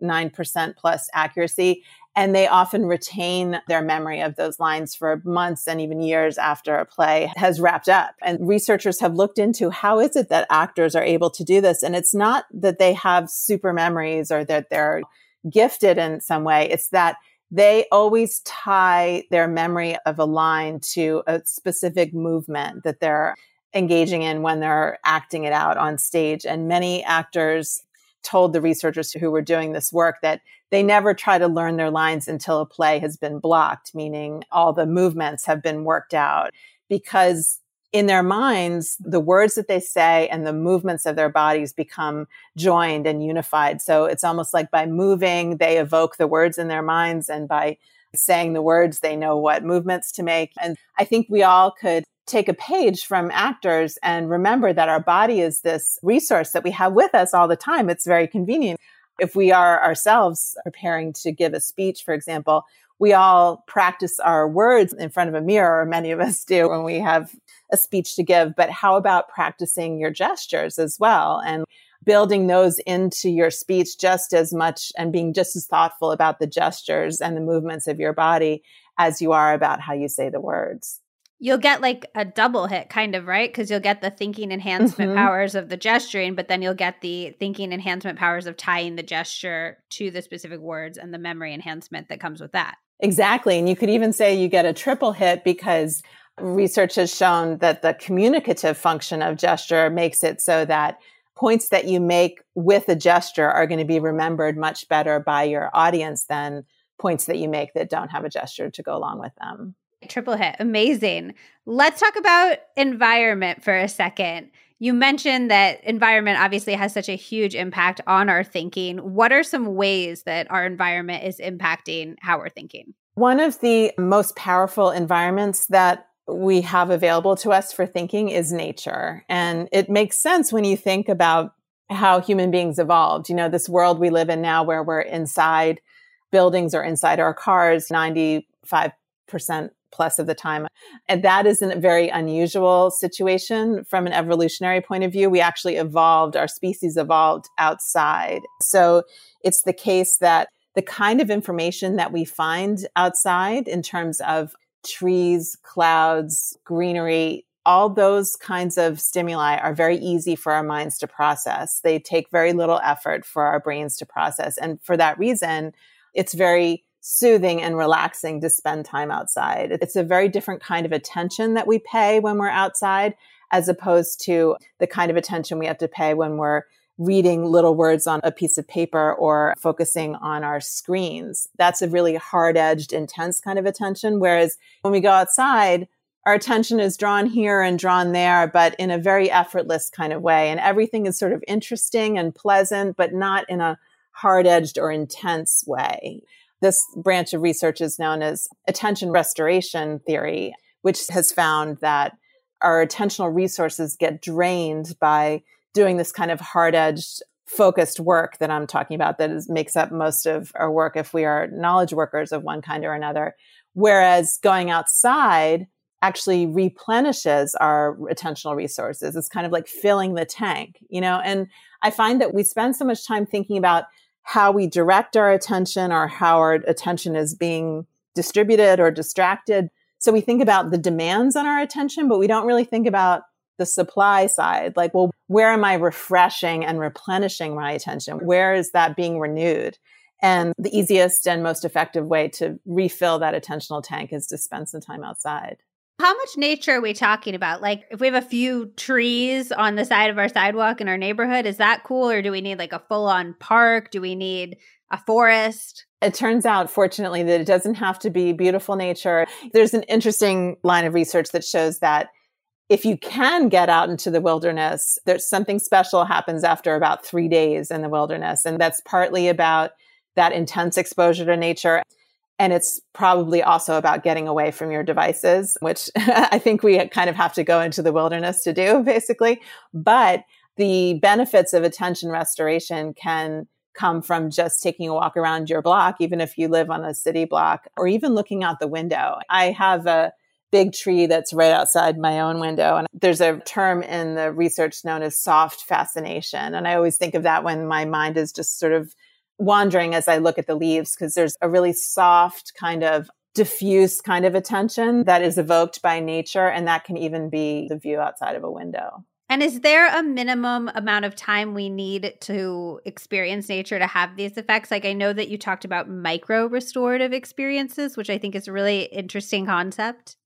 plus accuracy and they often retain their memory of those lines for months and even years after a play has wrapped up. And researchers have looked into how is it that actors are able to do this? And it's not that they have super memories or that they're gifted in some way. It's that they always tie their memory of a line to a specific movement that they're engaging in when they're acting it out on stage. And many actors told the researchers who were doing this work that they never try to learn their lines until a play has been blocked, meaning all the movements have been worked out because in their minds, the words that they say and the movements of their bodies become joined and unified. So it's almost like by moving, they evoke the words in their minds and by saying the words, they know what movements to make. And I think we all could take a page from actors and remember that our body is this resource that we have with us all the time. It's very convenient. If we are ourselves preparing to give a speech, for example, we all practice our words in front of a mirror, or many of us do when we have a speech to give. But how about practicing your gestures as well and building those into your speech just as much and being just as thoughtful about the gestures and the movements of your body as you are about how you say the words? You'll get like a double hit kind of right? Because you'll get the thinking enhancement mm-hmm. powers of the gesturing but then you'll get the thinking enhancement powers of tying the gesture to the specific words and the memory enhancement that comes with that. Exactly and you could even say you get a triple hit because research has shown that the communicative function of gesture makes it so that points that you make with a gesture are going to be remembered much better by your audience than points that you make that don't have a gesture to go along with them Triple hit. Amazing. Let's talk about environment for a second. You mentioned that environment obviously has such a huge impact on our thinking. What are some ways that our environment is impacting how we're thinking? One of the most powerful environments that we have available to us for thinking is nature. And it makes sense when you think about how human beings evolved. You know, this world we live in now where we're inside buildings or inside our cars, 95% plus of the time. And that is a very unusual situation from an evolutionary point of view. We actually evolved, our species evolved outside. So it's the case that the kind of information that we find outside in terms of trees, clouds, greenery, all those kinds of stimuli are very easy for our minds to process. They take very little effort for our brains to process. And for that reason, it's very soothing and relaxing to spend time outside. It's a very different kind of attention that we pay when we're outside, as opposed to the kind of attention we have to pay when we're reading little words on a piece of paper or focusing on our screens. That's a really hard edged, intense kind of attention. Whereas when we go outside, our attention is drawn here and drawn there, but in a very effortless kind of way. And everything is sort of interesting and pleasant, but not in a hard edged or intense way. This branch of research is known as attention restoration theory, which has found that our attentional resources get drained by doing this kind of hard edged focused work that I'm talking about that is, makes up most of our work if we are knowledge workers of one kind or another. Whereas going outside actually replenishes our attentional resources. It's kind of like filling the tank, you know? And I find that we spend so much time thinking about how we direct our attention or how our attention is being distributed or distracted. So we think about the demands on our attention, but we don't really think about the supply side. Like, well, where am I refreshing and replenishing my attention? Where is that being renewed? And the easiest and most effective way to refill that attentional tank is to spend some time outside. How much nature are we talking about? Like, if we have a few trees on the side of our sidewalk in our neighborhood, is that cool? Or do we need like a full on park? Do we need a forest? It turns out, fortunately, that it doesn't have to be beautiful nature. There's an interesting line of research that shows that if you can get out into the wilderness, there's something special happens after about three days in the wilderness. And that's partly about that intense exposure to nature. And it's probably also about getting away from your devices, which I think we kind of have to go into the wilderness to do, basically. But the benefits of attention restoration can come from just taking a walk around your block, even if you live on a city block, or even looking out the window. I have a big tree that's right outside my own window. And there's a term in the research known as soft fascination. And I always think of that when my mind is just sort of wandering as I look at the leaves, because there's a really soft kind of diffuse kind of attention that is evoked by nature. And that can even be the view outside of a window. And is there a minimum amount of time we need to experience nature to have these effects? Like, I know that you talked about micro restorative experiences, which I think is a really interesting concept.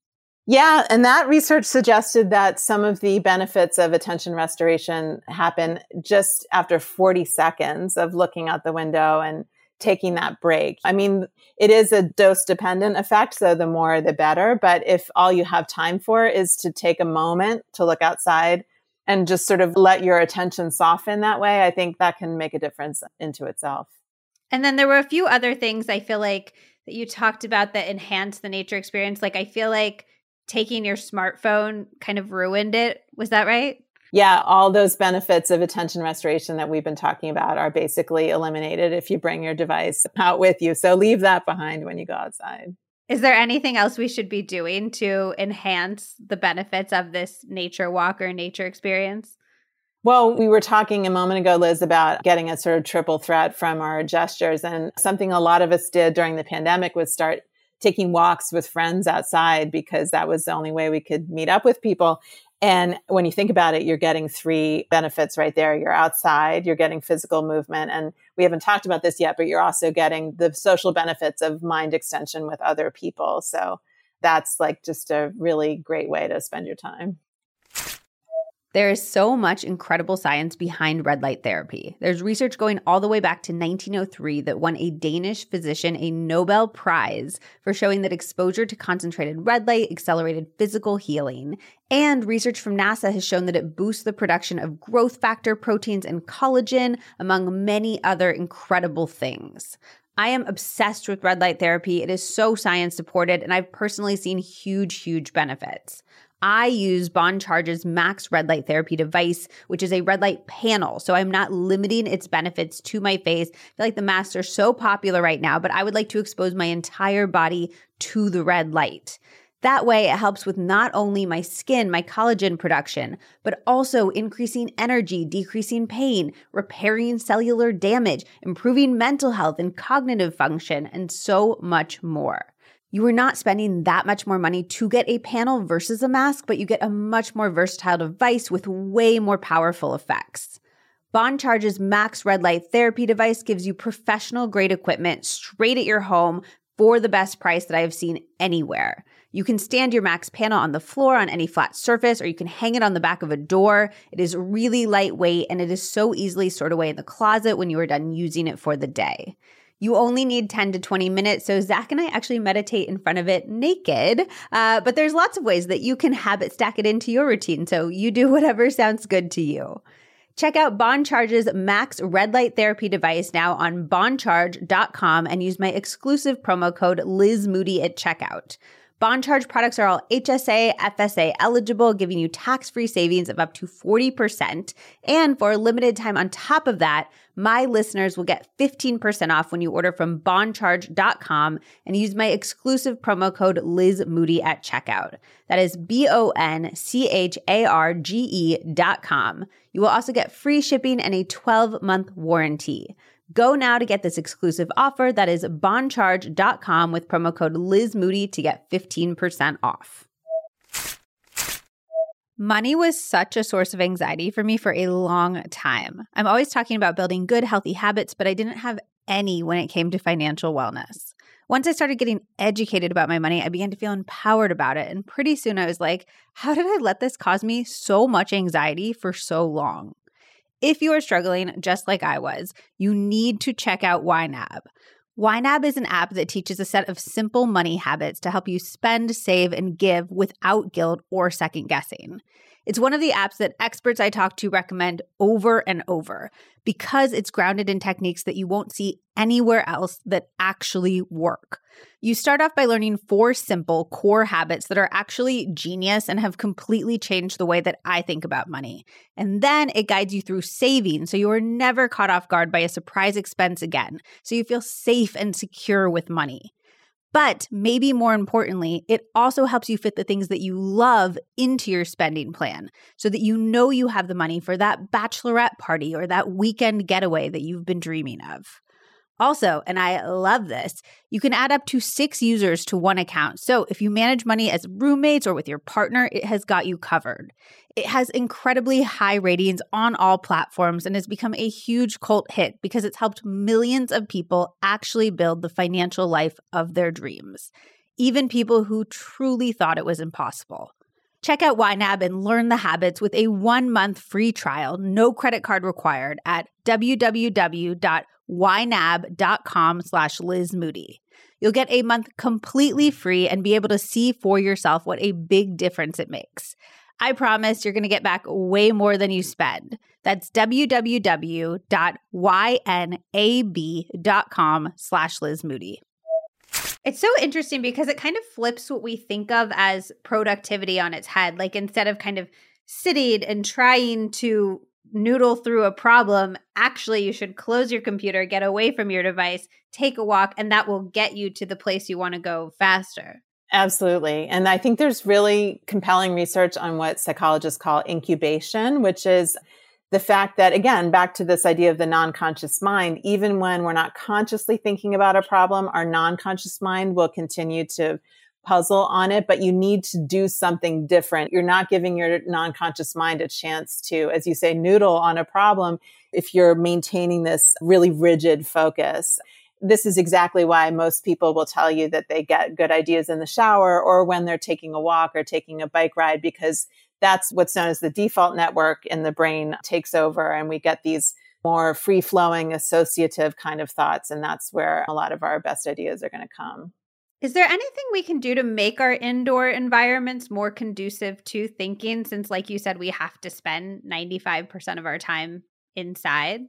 Yeah, and that research suggested that some of the benefits of attention restoration happen just after 40 seconds of looking out the window and taking that break. I mean, it is a dose dependent effect, so the more the better. But if all you have time for is to take a moment to look outside and just sort of let your attention soften that way, I think that can make a difference into itself. And then there were a few other things I feel like that you talked about that enhance the nature experience. Like, I feel like taking your smartphone kind of ruined it. Was that right? Yeah, all those benefits of attention restoration that we've been talking about are basically eliminated if you bring your device out with you. So leave that behind when you go outside. Is there anything else we should be doing to enhance the benefits of this nature walk or nature experience? Well, we were talking a moment ago, Liz, about getting a sort of triple threat from our gestures. And something a lot of us did during the pandemic was start taking walks with friends outside because that was the only way we could meet up with people. And when you think about it, you're getting three benefits right there. You're outside, you're getting physical movement. And we haven't talked about this yet, but you're also getting the social benefits of mind extension with other people. So that's like just a really great way to spend your time. There is so much incredible science behind red light therapy. There's research going all the way back to 1903 that won a Danish physician a Nobel Prize for showing that exposure to concentrated red light accelerated physical healing. And research from NASA has shown that it boosts the production of growth factor proteins and collagen, among many other incredible things. I am obsessed with red light therapy. It is so science supported, and I've personally seen huge, huge benefits. I use Bon Charge's Max Red Light Therapy device, which is a red light panel. So I'm not limiting its benefits to my face. I feel like the masks are so popular right now, but I would like to expose my entire body to the red light. That way, it helps with not only my skin, my collagen production, but also increasing energy, decreasing pain, repairing cellular damage, improving mental health and cognitive function, and so much more. You are not spending that much more money to get a panel versus a mask, but you get a much more versatile device with way more powerful effects. Bon Charge's Max Red Light Therapy device gives you professional grade equipment straight at your home for the best price that I have seen anywhere. You can stand your Max panel on the floor on any flat surface, or you can hang it on the back of a door. It is really lightweight and it is so easily stored away in the closet when you are done using it for the day. You only need 10 to 20 minutes. So, Zach and I actually meditate in front of it naked. Uh, but there's lots of ways that you can habit stack it into your routine. So, you do whatever sounds good to you. Check out Bon Charge's Max Red Light Therapy device now on boncharge.com and use my exclusive promo code Liz Moody at checkout. Bon Charge products are all HSA, FSA eligible, giving you tax free savings of up to 40%. And for a limited time on top of that, my listeners will get 15% off when you order from boncharge.com and use my exclusive promo code Liz Moody at checkout. That is B O N C H A R G E.com. You will also get free shipping and a 12 month warranty. Go now to get this exclusive offer that is boncharge.com with promo code Liz Moody to get 15% off. Money was such a source of anxiety for me for a long time. I'm always talking about building good, healthy habits, but I didn't have any when it came to financial wellness. Once I started getting educated about my money, I began to feel empowered about it. And pretty soon I was like, how did I let this cause me so much anxiety for so long? If you are struggling just like I was, you need to check out YNAB. YNAB is an app that teaches a set of simple money habits to help you spend, save, and give without guilt or second guessing. It's one of the apps that experts I talk to recommend over and over because it's grounded in techniques that you won't see anywhere else that actually work. You start off by learning four simple core habits that are actually genius and have completely changed the way that I think about money. And then it guides you through saving so you are never caught off guard by a surprise expense again. So you feel safe and secure with money. But maybe more importantly, it also helps you fit the things that you love into your spending plan so that you know you have the money for that bachelorette party or that weekend getaway that you've been dreaming of. Also, and I love this, you can add up to six users to one account. So if you manage money as roommates or with your partner, it has got you covered. It has incredibly high ratings on all platforms and has become a huge cult hit because it's helped millions of people actually build the financial life of their dreams, even people who truly thought it was impossible. Check out YNAB and learn the habits with a one month free trial, no credit card required at www.ynab.com slash Liz Moody. You'll get a month completely free and be able to see for yourself what a big difference it makes. I promise you're going to get back way more than you spend. That's www.ynab.com slash Liz Moody. It's so interesting because it kind of flips what we think of as productivity on its head. Like instead of kind of sitting and trying to noodle through a problem, actually, you should close your computer, get away from your device, take a walk, and that will get you to the place you want to go faster. Absolutely. And I think there's really compelling research on what psychologists call incubation, which is the fact that, again, back to this idea of the non conscious mind, even when we're not consciously thinking about a problem, our non conscious mind will continue to puzzle on it, but you need to do something different. You're not giving your non conscious mind a chance to, as you say, noodle on a problem if you're maintaining this really rigid focus. This is exactly why most people will tell you that they get good ideas in the shower or when they're taking a walk or taking a bike ride because that's what's known as the default network in the brain takes over and we get these more free flowing associative kind of thoughts. And that's where a lot of our best ideas are going to come. Is there anything we can do to make our indoor environments more conducive to thinking since, like you said, we have to spend 95% of our time inside?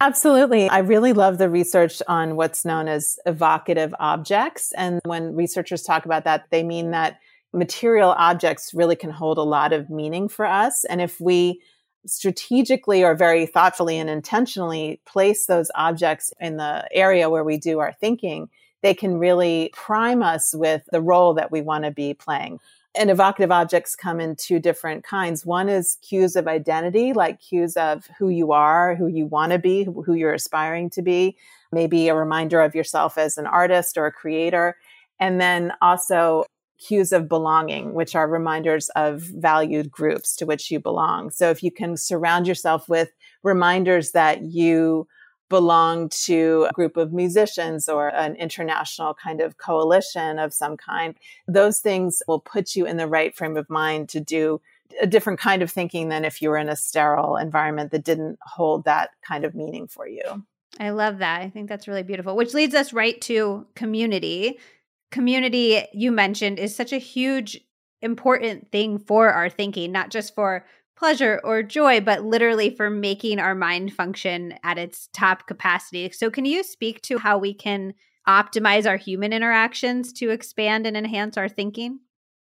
Absolutely. I really love the research on what's known as evocative objects. And when researchers talk about that, they mean that material objects really can hold a lot of meaning for us. And if we strategically or very thoughtfully and intentionally place those objects in the area where we do our thinking, they can really prime us with the role that we want to be playing. And evocative objects come in two different kinds. One is cues of identity, like cues of who you are, who you want to be, who you're aspiring to be, maybe a reminder of yourself as an artist or a creator. And then also cues of belonging, which are reminders of valued groups to which you belong. So if you can surround yourself with reminders that you belong to a group of musicians or an international kind of coalition of some kind, those things will put you in the right frame of mind to do a different kind of thinking than if you were in a sterile environment that didn't hold that kind of meaning for you. I love that. I think that's really beautiful, which leads us right to community community you mentioned is such a huge important thing for our thinking, not just for pleasure or joy, but literally for making our mind function at its top capacity. So, can you speak to how we can optimize our human interactions to expand and enhance our thinking?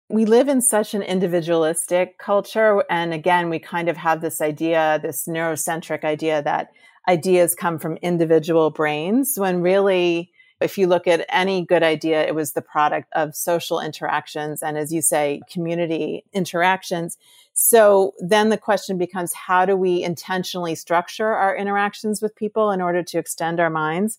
We live in such an individualistic culture. And again, we kind of have this idea, this neurocentric idea that ideas come from individual brains when really if you look at any good idea, it was the product of social interactions and, as you say, community interactions. So then the question becomes how do we intentionally structure our interactions with people in order to extend our minds?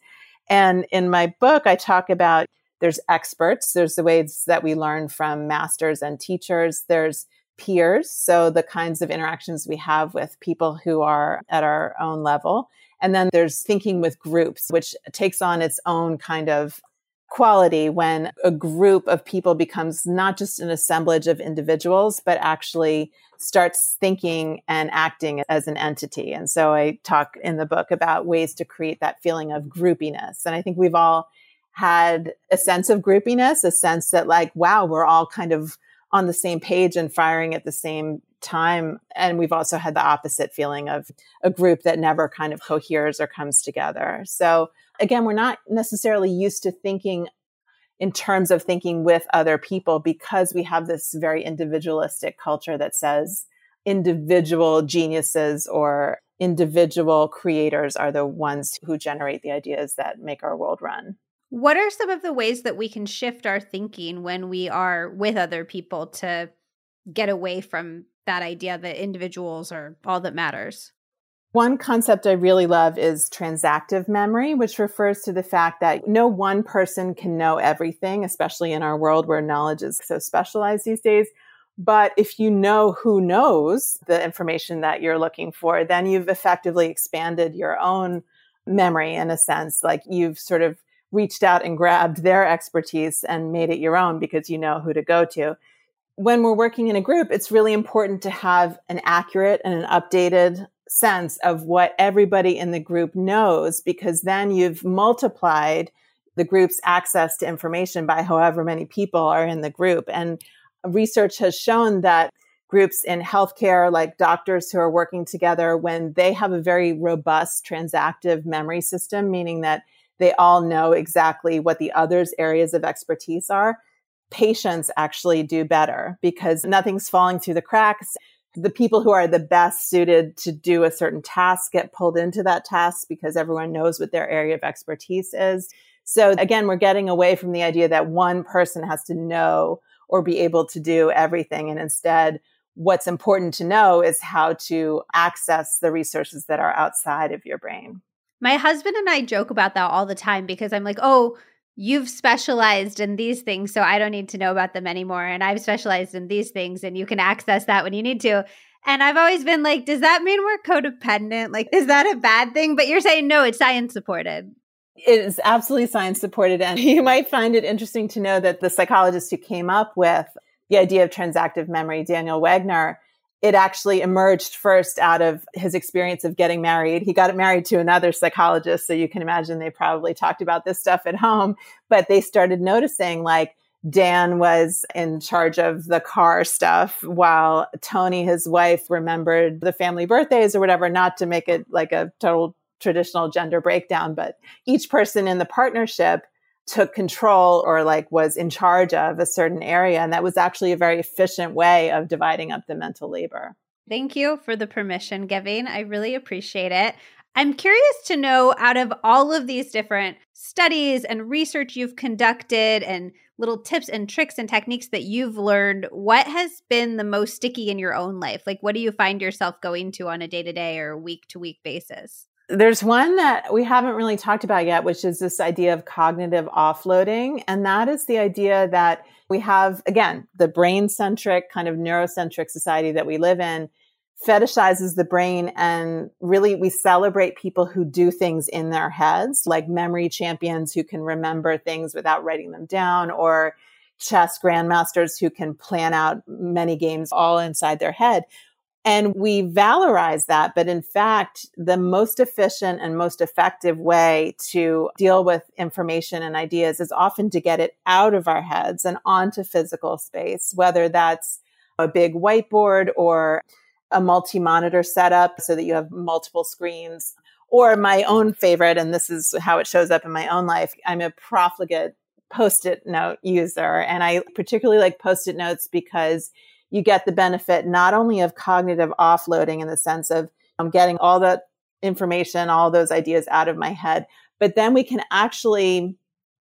And in my book, I talk about there's experts, there's the ways that we learn from masters and teachers, there's peers, so the kinds of interactions we have with people who are at our own level. And then there's thinking with groups, which takes on its own kind of quality when a group of people becomes not just an assemblage of individuals, but actually starts thinking and acting as an entity. And so I talk in the book about ways to create that feeling of groupiness. And I think we've all had a sense of groupiness, a sense that like, wow, we're all kind of on the same page and firing at the same time. And we've also had the opposite feeling of a group that never kind of coheres or comes together. So again, we're not necessarily used to thinking in terms of thinking with other people because we have this very individualistic culture that says individual geniuses or individual creators are the ones who generate the ideas that make our world run. What are some of the ways that we can shift our thinking when we are with other people to get away from that idea that individuals are all that matters. One concept I really love is transactive memory, which refers to the fact that no one person can know everything, especially in our world where knowledge is so specialized these days. But if you know who knows the information that you're looking for, then you've effectively expanded your own memory in a sense. Like you've sort of reached out and grabbed their expertise and made it your own because you know who to go to when we're working in a group, it's really important to have an accurate and an updated sense of what everybody in the group knows, because then you've multiplied the group's access to information by however many people are in the group. And research has shown that groups in healthcare, like doctors who are working together, when they have a very robust transactive memory system, meaning that they all know exactly what the other's areas of expertise are, patients actually do better because nothing's falling through the cracks. The people who are the best suited to do a certain task get pulled into that task because everyone knows what their area of expertise is. So again, we're getting away from the idea that one person has to know or be able to do everything. And instead, what's important to know is how to access the resources that are outside of your brain. My husband and I joke about that all the time because I'm like, oh, you've specialized in these things, so I don't need to know about them anymore. And I've specialized in these things, and you can access that when you need to. And I've always been like, does that mean we're codependent? Like, is that a bad thing? But you're saying no, it's science supported. It is absolutely science supported. And you might find it interesting to know that the psychologist who came up with the idea of transactive memory, Daniel Wegner, it actually emerged first out of his experience of getting married. He got married to another psychologist. So you can imagine they probably talked about this stuff at home, but they started noticing like Dan was in charge of the car stuff while Toni, his wife, remembered the family birthdays or whatever, not to make it like a total traditional gender breakdown, but each person in the partnership took control or like was in charge of a certain area. And that was actually a very efficient way of dividing up the mental labor. Thank you for the permission giving. I really appreciate it. I'm curious to know out of all of these different studies and research you've conducted and little tips and tricks and techniques that you've learned, what has been the most sticky in your own life? Like, what do you find yourself going to on a day to day or week to week basis? There's one that we haven't really talked about yet, which is this idea of cognitive offloading. And that is the idea that we have, again, the brain centric, kind of neurocentric society that we live in fetishizes the brain and really we celebrate people who do things in their heads, like memory champions who can remember things without writing them down or chess grandmasters who can plan out many games all inside their head. And we valorize that. But in fact, the most efficient and most effective way to deal with information and ideas is often to get it out of our heads and onto physical space, whether that's a big whiteboard or a multi monitor setup so that you have multiple screens. Or my own favorite, and this is how it shows up in my own life. I'm a profligate post it note user. And I particularly like post it notes because you get the benefit not only of cognitive offloading in the sense of I'm getting all that information, all those ideas out of my head, but then we can actually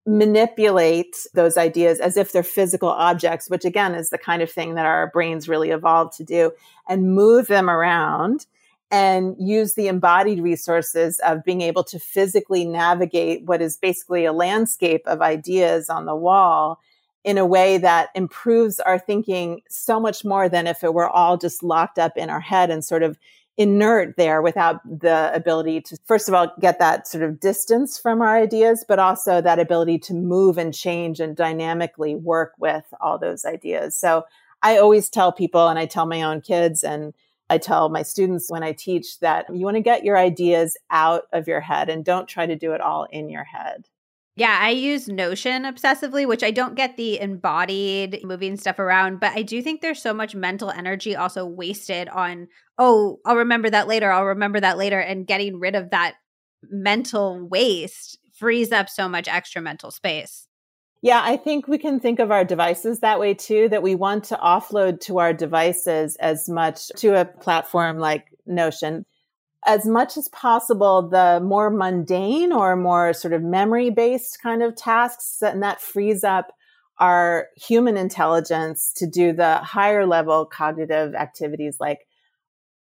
manipulate those ideas as if they're physical objects, which again is the kind of thing that our brains really evolved to do, and move them around and use the embodied resources of being able to physically navigate what is basically a landscape of ideas on the wall in a way that improves our thinking so much more than if it were all just locked up in our head and sort of inert there without the ability to, first of all, get that sort of distance from our ideas, but also that ability to move and change and dynamically work with all those ideas. So I always tell people, and I tell my own kids, and I tell my students when I teach that you want to get your ideas out of your head and don't try to do it all in your head. Yeah, I use Notion obsessively, which I don't get the embodied moving stuff around, but I do think there's so much mental energy also wasted on, oh, I'll remember that later, I'll remember that later, and getting rid of that mental waste frees up so much extra mental space. Yeah, I think we can think of our devices that way too, that we want to offload to our devices as much to a platform like Notion as much as possible the more mundane or more sort of memory based kind of tasks and that frees up our human intelligence to do the higher level cognitive activities like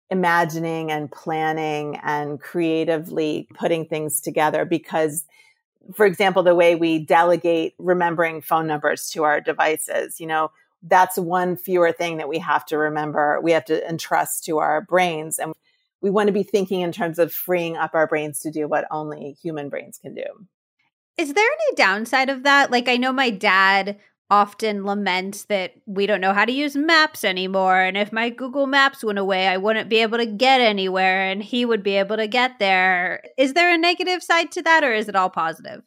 imagining and planning and creatively putting things together. Because for example the way we delegate remembering phone numbers to our devices you know that's one fewer thing that we have to remember. We have to entrust to our brains and we want to be thinking in terms of freeing up our brains to do what only human brains can do. Is there any downside of that? Like, I know my dad often laments that we don't know how to use maps anymore. And if my Google Maps went away, I wouldn't be able to get anywhere and he would be able to get there. Is there a negative side to that or is it all positive?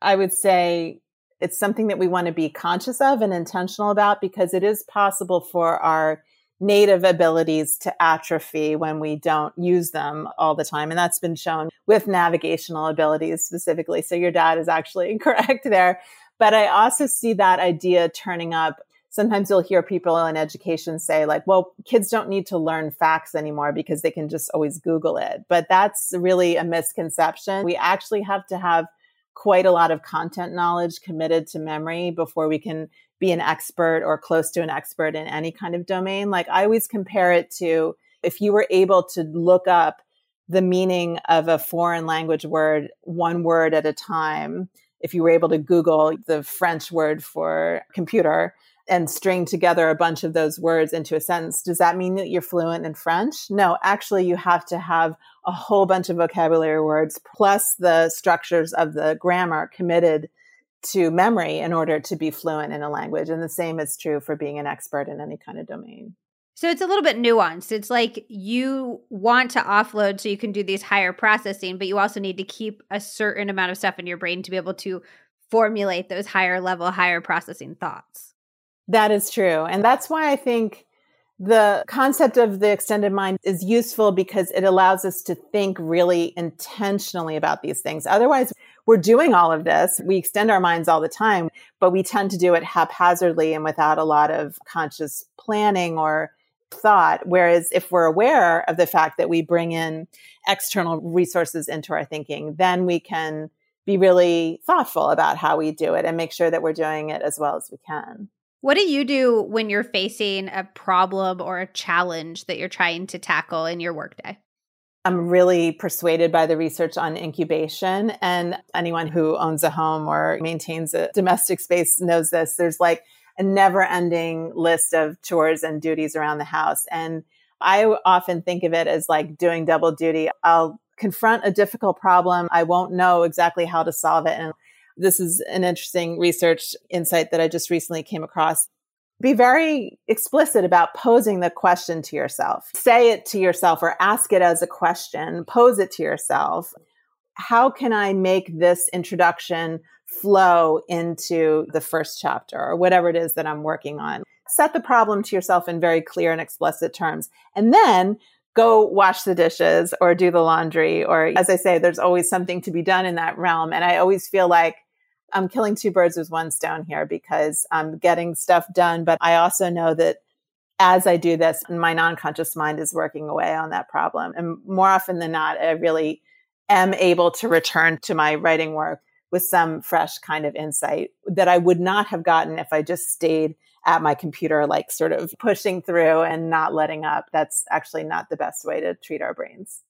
I would say it's something that we want to be conscious of and intentional about because it is possible for our native abilities to atrophy when we don't use them all the time. And that's been shown with navigational abilities specifically. So your dad is actually incorrect there. But I also see that idea turning up. Sometimes you'll hear people in education say, like, well, kids don't need to learn facts anymore because they can just always Google it. But that's really a misconception. We actually have to have quite a lot of content knowledge committed to memory before we can be an expert or close to an expert in any kind of domain. Like I always compare it to if you were able to look up the meaning of a foreign language word one word at a time, if you were able to Google the French word for computer and string together a bunch of those words into a sentence, does that mean that you're fluent in French? No, actually, you have to have a whole bunch of vocabulary words plus the structures of the grammar committed to memory in order to be fluent in a language. And the same is true for being an expert in any kind of domain. So it's a little bit nuanced. It's like you want to offload so you can do these higher processing, but you also need to keep a certain amount of stuff in your brain to be able to formulate those higher level, higher processing thoughts. That is true. And that's why I think the concept of the extended mind is useful because it allows us to think really intentionally about these things. Otherwise, we're doing all of this. We extend our minds all the time, but we tend to do it haphazardly and without a lot of conscious planning or thought. Whereas if we're aware of the fact that we bring in external resources into our thinking, then we can be really thoughtful about how we do it and make sure that we're doing it as well as we can. What do you do when you're facing a problem or a challenge that you're trying to tackle in your workday? I'm really persuaded by the research on incubation. And anyone who owns a home or maintains a domestic space knows this. There's like a never ending list of chores and duties around the house. And I often think of it as like doing double duty. I'll confront a difficult problem. I won't know exactly how to solve it. And this is an interesting research insight that I just recently came across. Be very explicit about posing the question to yourself. Say it to yourself or ask it as a question. Pose it to yourself. How can I make this introduction flow into the first chapter or whatever it is that I'm working on? Set the problem to yourself in very clear and explicit terms. And then go wash the dishes or do the laundry. Or as I say, there's always something to be done in that realm. And I always feel like I'm killing two birds with one stone here because I'm getting stuff done. But I also know that as I do this, my non conscious mind is working away on that problem. And more often than not, I really am able to return to my writing work with some fresh kind of insight that I would not have gotten if I just stayed at my computer, like sort of pushing through and not letting up. That's actually not the best way to treat our brains.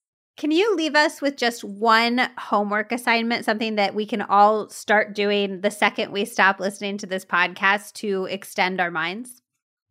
Can you leave us with just one homework assignment, something that we can all start doing the second we stop listening to this podcast to extend our minds?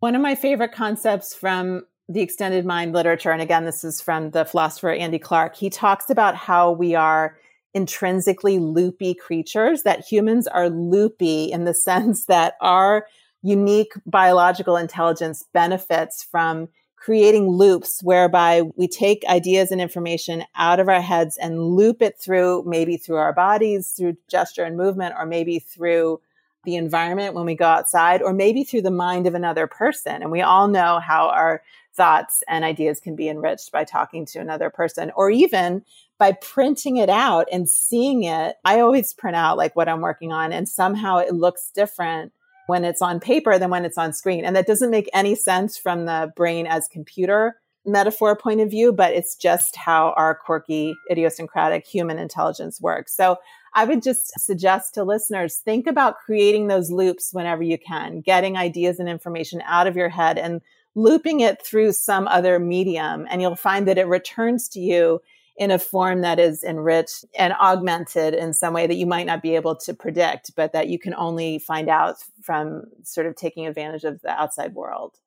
One of my favorite concepts from the extended mind literature, and again, this is from the philosopher Andy Clark, he talks about how we are intrinsically loopy creatures, that humans are loopy in the sense that our unique biological intelligence benefits from creating loops whereby we take ideas and information out of our heads and loop it through maybe through our bodies, through gesture and movement, or maybe through the environment when we go outside, or maybe through the mind of another person. And we all know how our thoughts and ideas can be enriched by talking to another person, or even by printing it out and seeing it. I always print out like what I'm working on, and somehow it looks different when it's on paper than when it's on screen. And that doesn't make any sense from the brain as computer metaphor point of view, but it's just how our quirky, idiosyncratic human intelligence works. So I would just suggest to listeners think about creating those loops whenever you can, getting ideas and information out of your head and looping it through some other medium. And you'll find that it returns to you in a form that is enriched and augmented in some way that you might not be able to predict, but that you can only find out from sort of taking advantage of the outside world.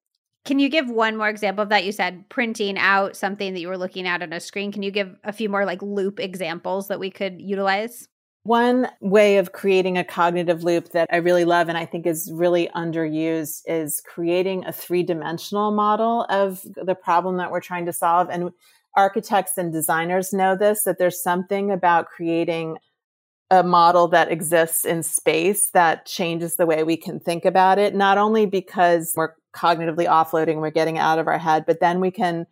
Can you give one more example of that? You said printing out something that you were looking at on a screen. Can you give a few more like loop examples that we could utilize? One way of creating a cognitive loop that I really love and I think is really underused is creating a three dimensional model of the problem that we're trying to solve. And architects and designers know this that there's something about creating a model that exists in space that changes the way we can think about it, not only because we're cognitively offloading, we're getting out of our head, but then we can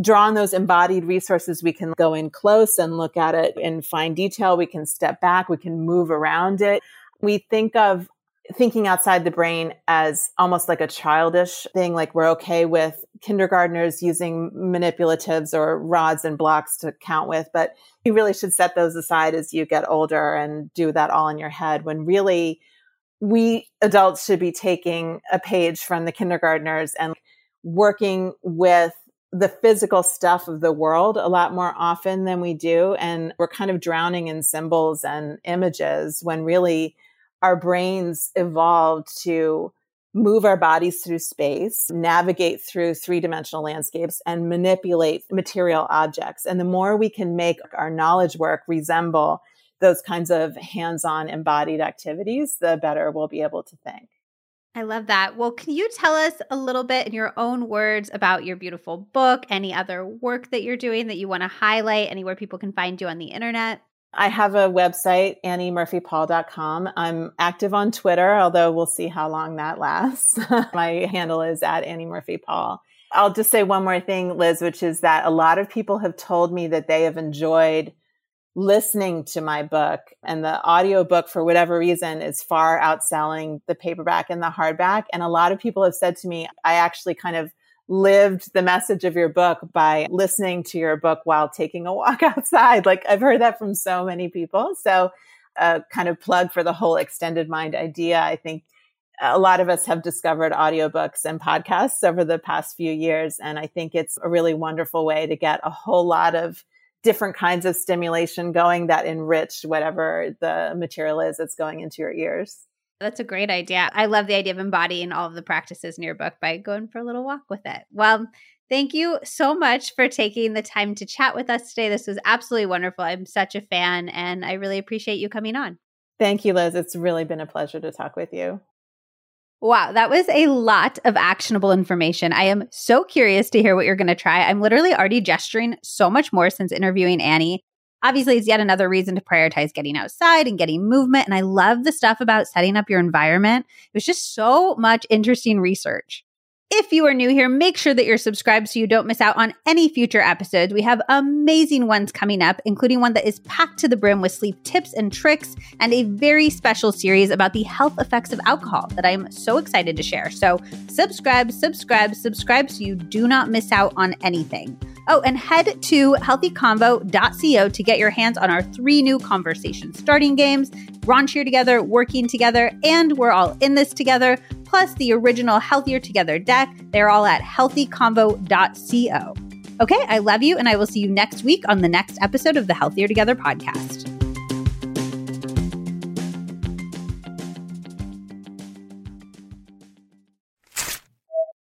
draw on those embodied resources. We can go in close and look at it in fine detail. We can step back. We can move around it. We think of thinking outside the brain as almost like a childish thing, like we're okay with kindergartners using manipulatives or rods and blocks to count with, but you really should set those aside as you get older and do that all in your head when really we adults should be taking a page from the kindergartners and working with the physical stuff of the world a lot more often than we do. And we're kind of drowning in symbols and images when really our brains evolved to move our bodies through space, navigate through three dimensional landscapes, and manipulate material objects. And the more we can make our knowledge work resemble those kinds of hands on embodied activities, the better we'll be able to think. I love that. Well, can you tell us a little bit in your own words about your beautiful book, any other work that you're doing that you want to highlight, anywhere people can find you on the internet? I have a website, anniemurphypaul.com. I'm active on Twitter, although we'll see how long that lasts. My handle is at Annie Murphy Paul. I'll just say one more thing, Liz, which is that a lot of people have told me that they have enjoyed listening to my book and the audiobook for whatever reason is far outselling the paperback and the hardback. And a lot of people have said to me, I actually kind of lived the message of your book by listening to your book while taking a walk outside. Like I've heard that from so many people. So, uh, kind of plug for the whole extended mind idea. I think a lot of us have discovered audiobooks and podcasts over the past few years. And I think it's a really wonderful way to get a whole lot of different kinds of stimulation going that enrich whatever the material is that's going into your ears. That's a great idea. I love the idea of embodying all of the practices in your book by going for a little walk with it. Well, thank you so much for taking the time to chat with us today. This was absolutely wonderful. I'm such a fan and I really appreciate you coming on. Thank you, Liz. It's really been a pleasure to talk with you. Wow, that was a lot of actionable information. I am so curious to hear what you're going to try. I'm literally already gesturing so much more since interviewing Annie. Obviously, it's yet another reason to prioritize getting outside and getting movement. And I love the stuff about setting up your environment. It was just so much interesting research. If you are new here, make sure that you're subscribed so you don't miss out on any future episodes. We have amazing ones coming up, including one that is packed to the brim with sleep tips and tricks, and a very special series about the health effects of alcohol that I am so excited to share. So, subscribe, subscribe, subscribe so you do not miss out on anything. Oh, and head to healthyconvo.co to get your hands on our three new conversation starting games Raunchier Together, Working Together, and We're All in This Together plus the original Healthier Together deck. They're all at healthyconvo.co. Okay, I love you, and I will see you next week on the next episode of the Healthier Together podcast.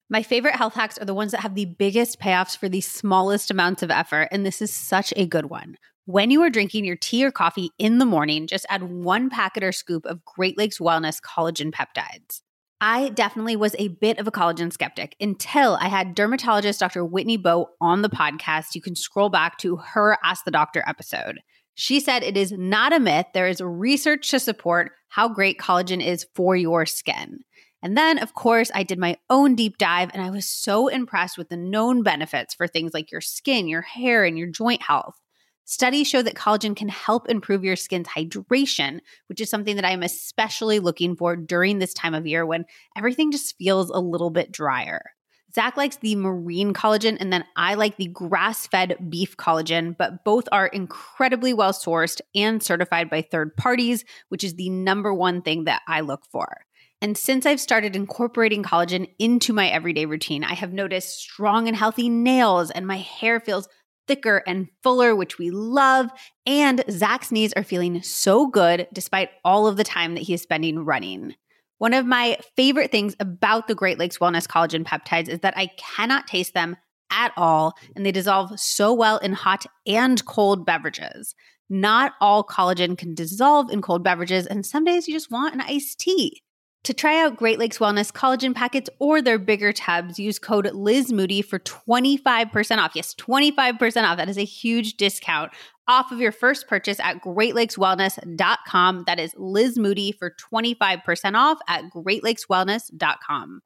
My favorite health hacks are the ones that have the biggest payoffs for the smallest amounts of effort, and this is such a good one. When you are drinking your tea or coffee in the morning, just add one packet or scoop of Great Lakes Wellness collagen peptides. I definitely was a bit of a collagen skeptic until I had dermatologist Dr. Whitney Bowe on the podcast. You can scroll back to her Ask the Doctor episode. She said it is not a myth. There is research to support how great collagen is for your skin. And then, of course, I did my own deep dive and I was so impressed with the known benefits for things like your skin, your hair, and your joint health. Studies show that collagen can help improve your skin's hydration, which is something that I'm especially looking for during this time of year when everything just feels a little bit drier. Zach likes the marine collagen, and then I like the grass fed beef collagen, but both are incredibly well sourced and certified by third parties, which is the number one thing that I look for. And since I've started incorporating collagen into my everyday routine, I have noticed strong and healthy nails, and my hair feels thicker and fuller, which we love. And Zach's knees are feeling so good despite all of the time that he is spending running. One of my favorite things about the Great Lakes Wellness Collagen peptides is that I cannot taste them at all, and they dissolve so well in hot and cold beverages. Not all collagen can dissolve in cold beverages, and some days you just want an iced tea. To try out Great Lakes Wellness collagen packets or their bigger tubs, use code Liz Moody for 25% off. Yes, 25% off. That is a huge discount off of your first purchase at greatlakeswellness.com. That is Liz Moody for 25% off at greatlakeswellness.com.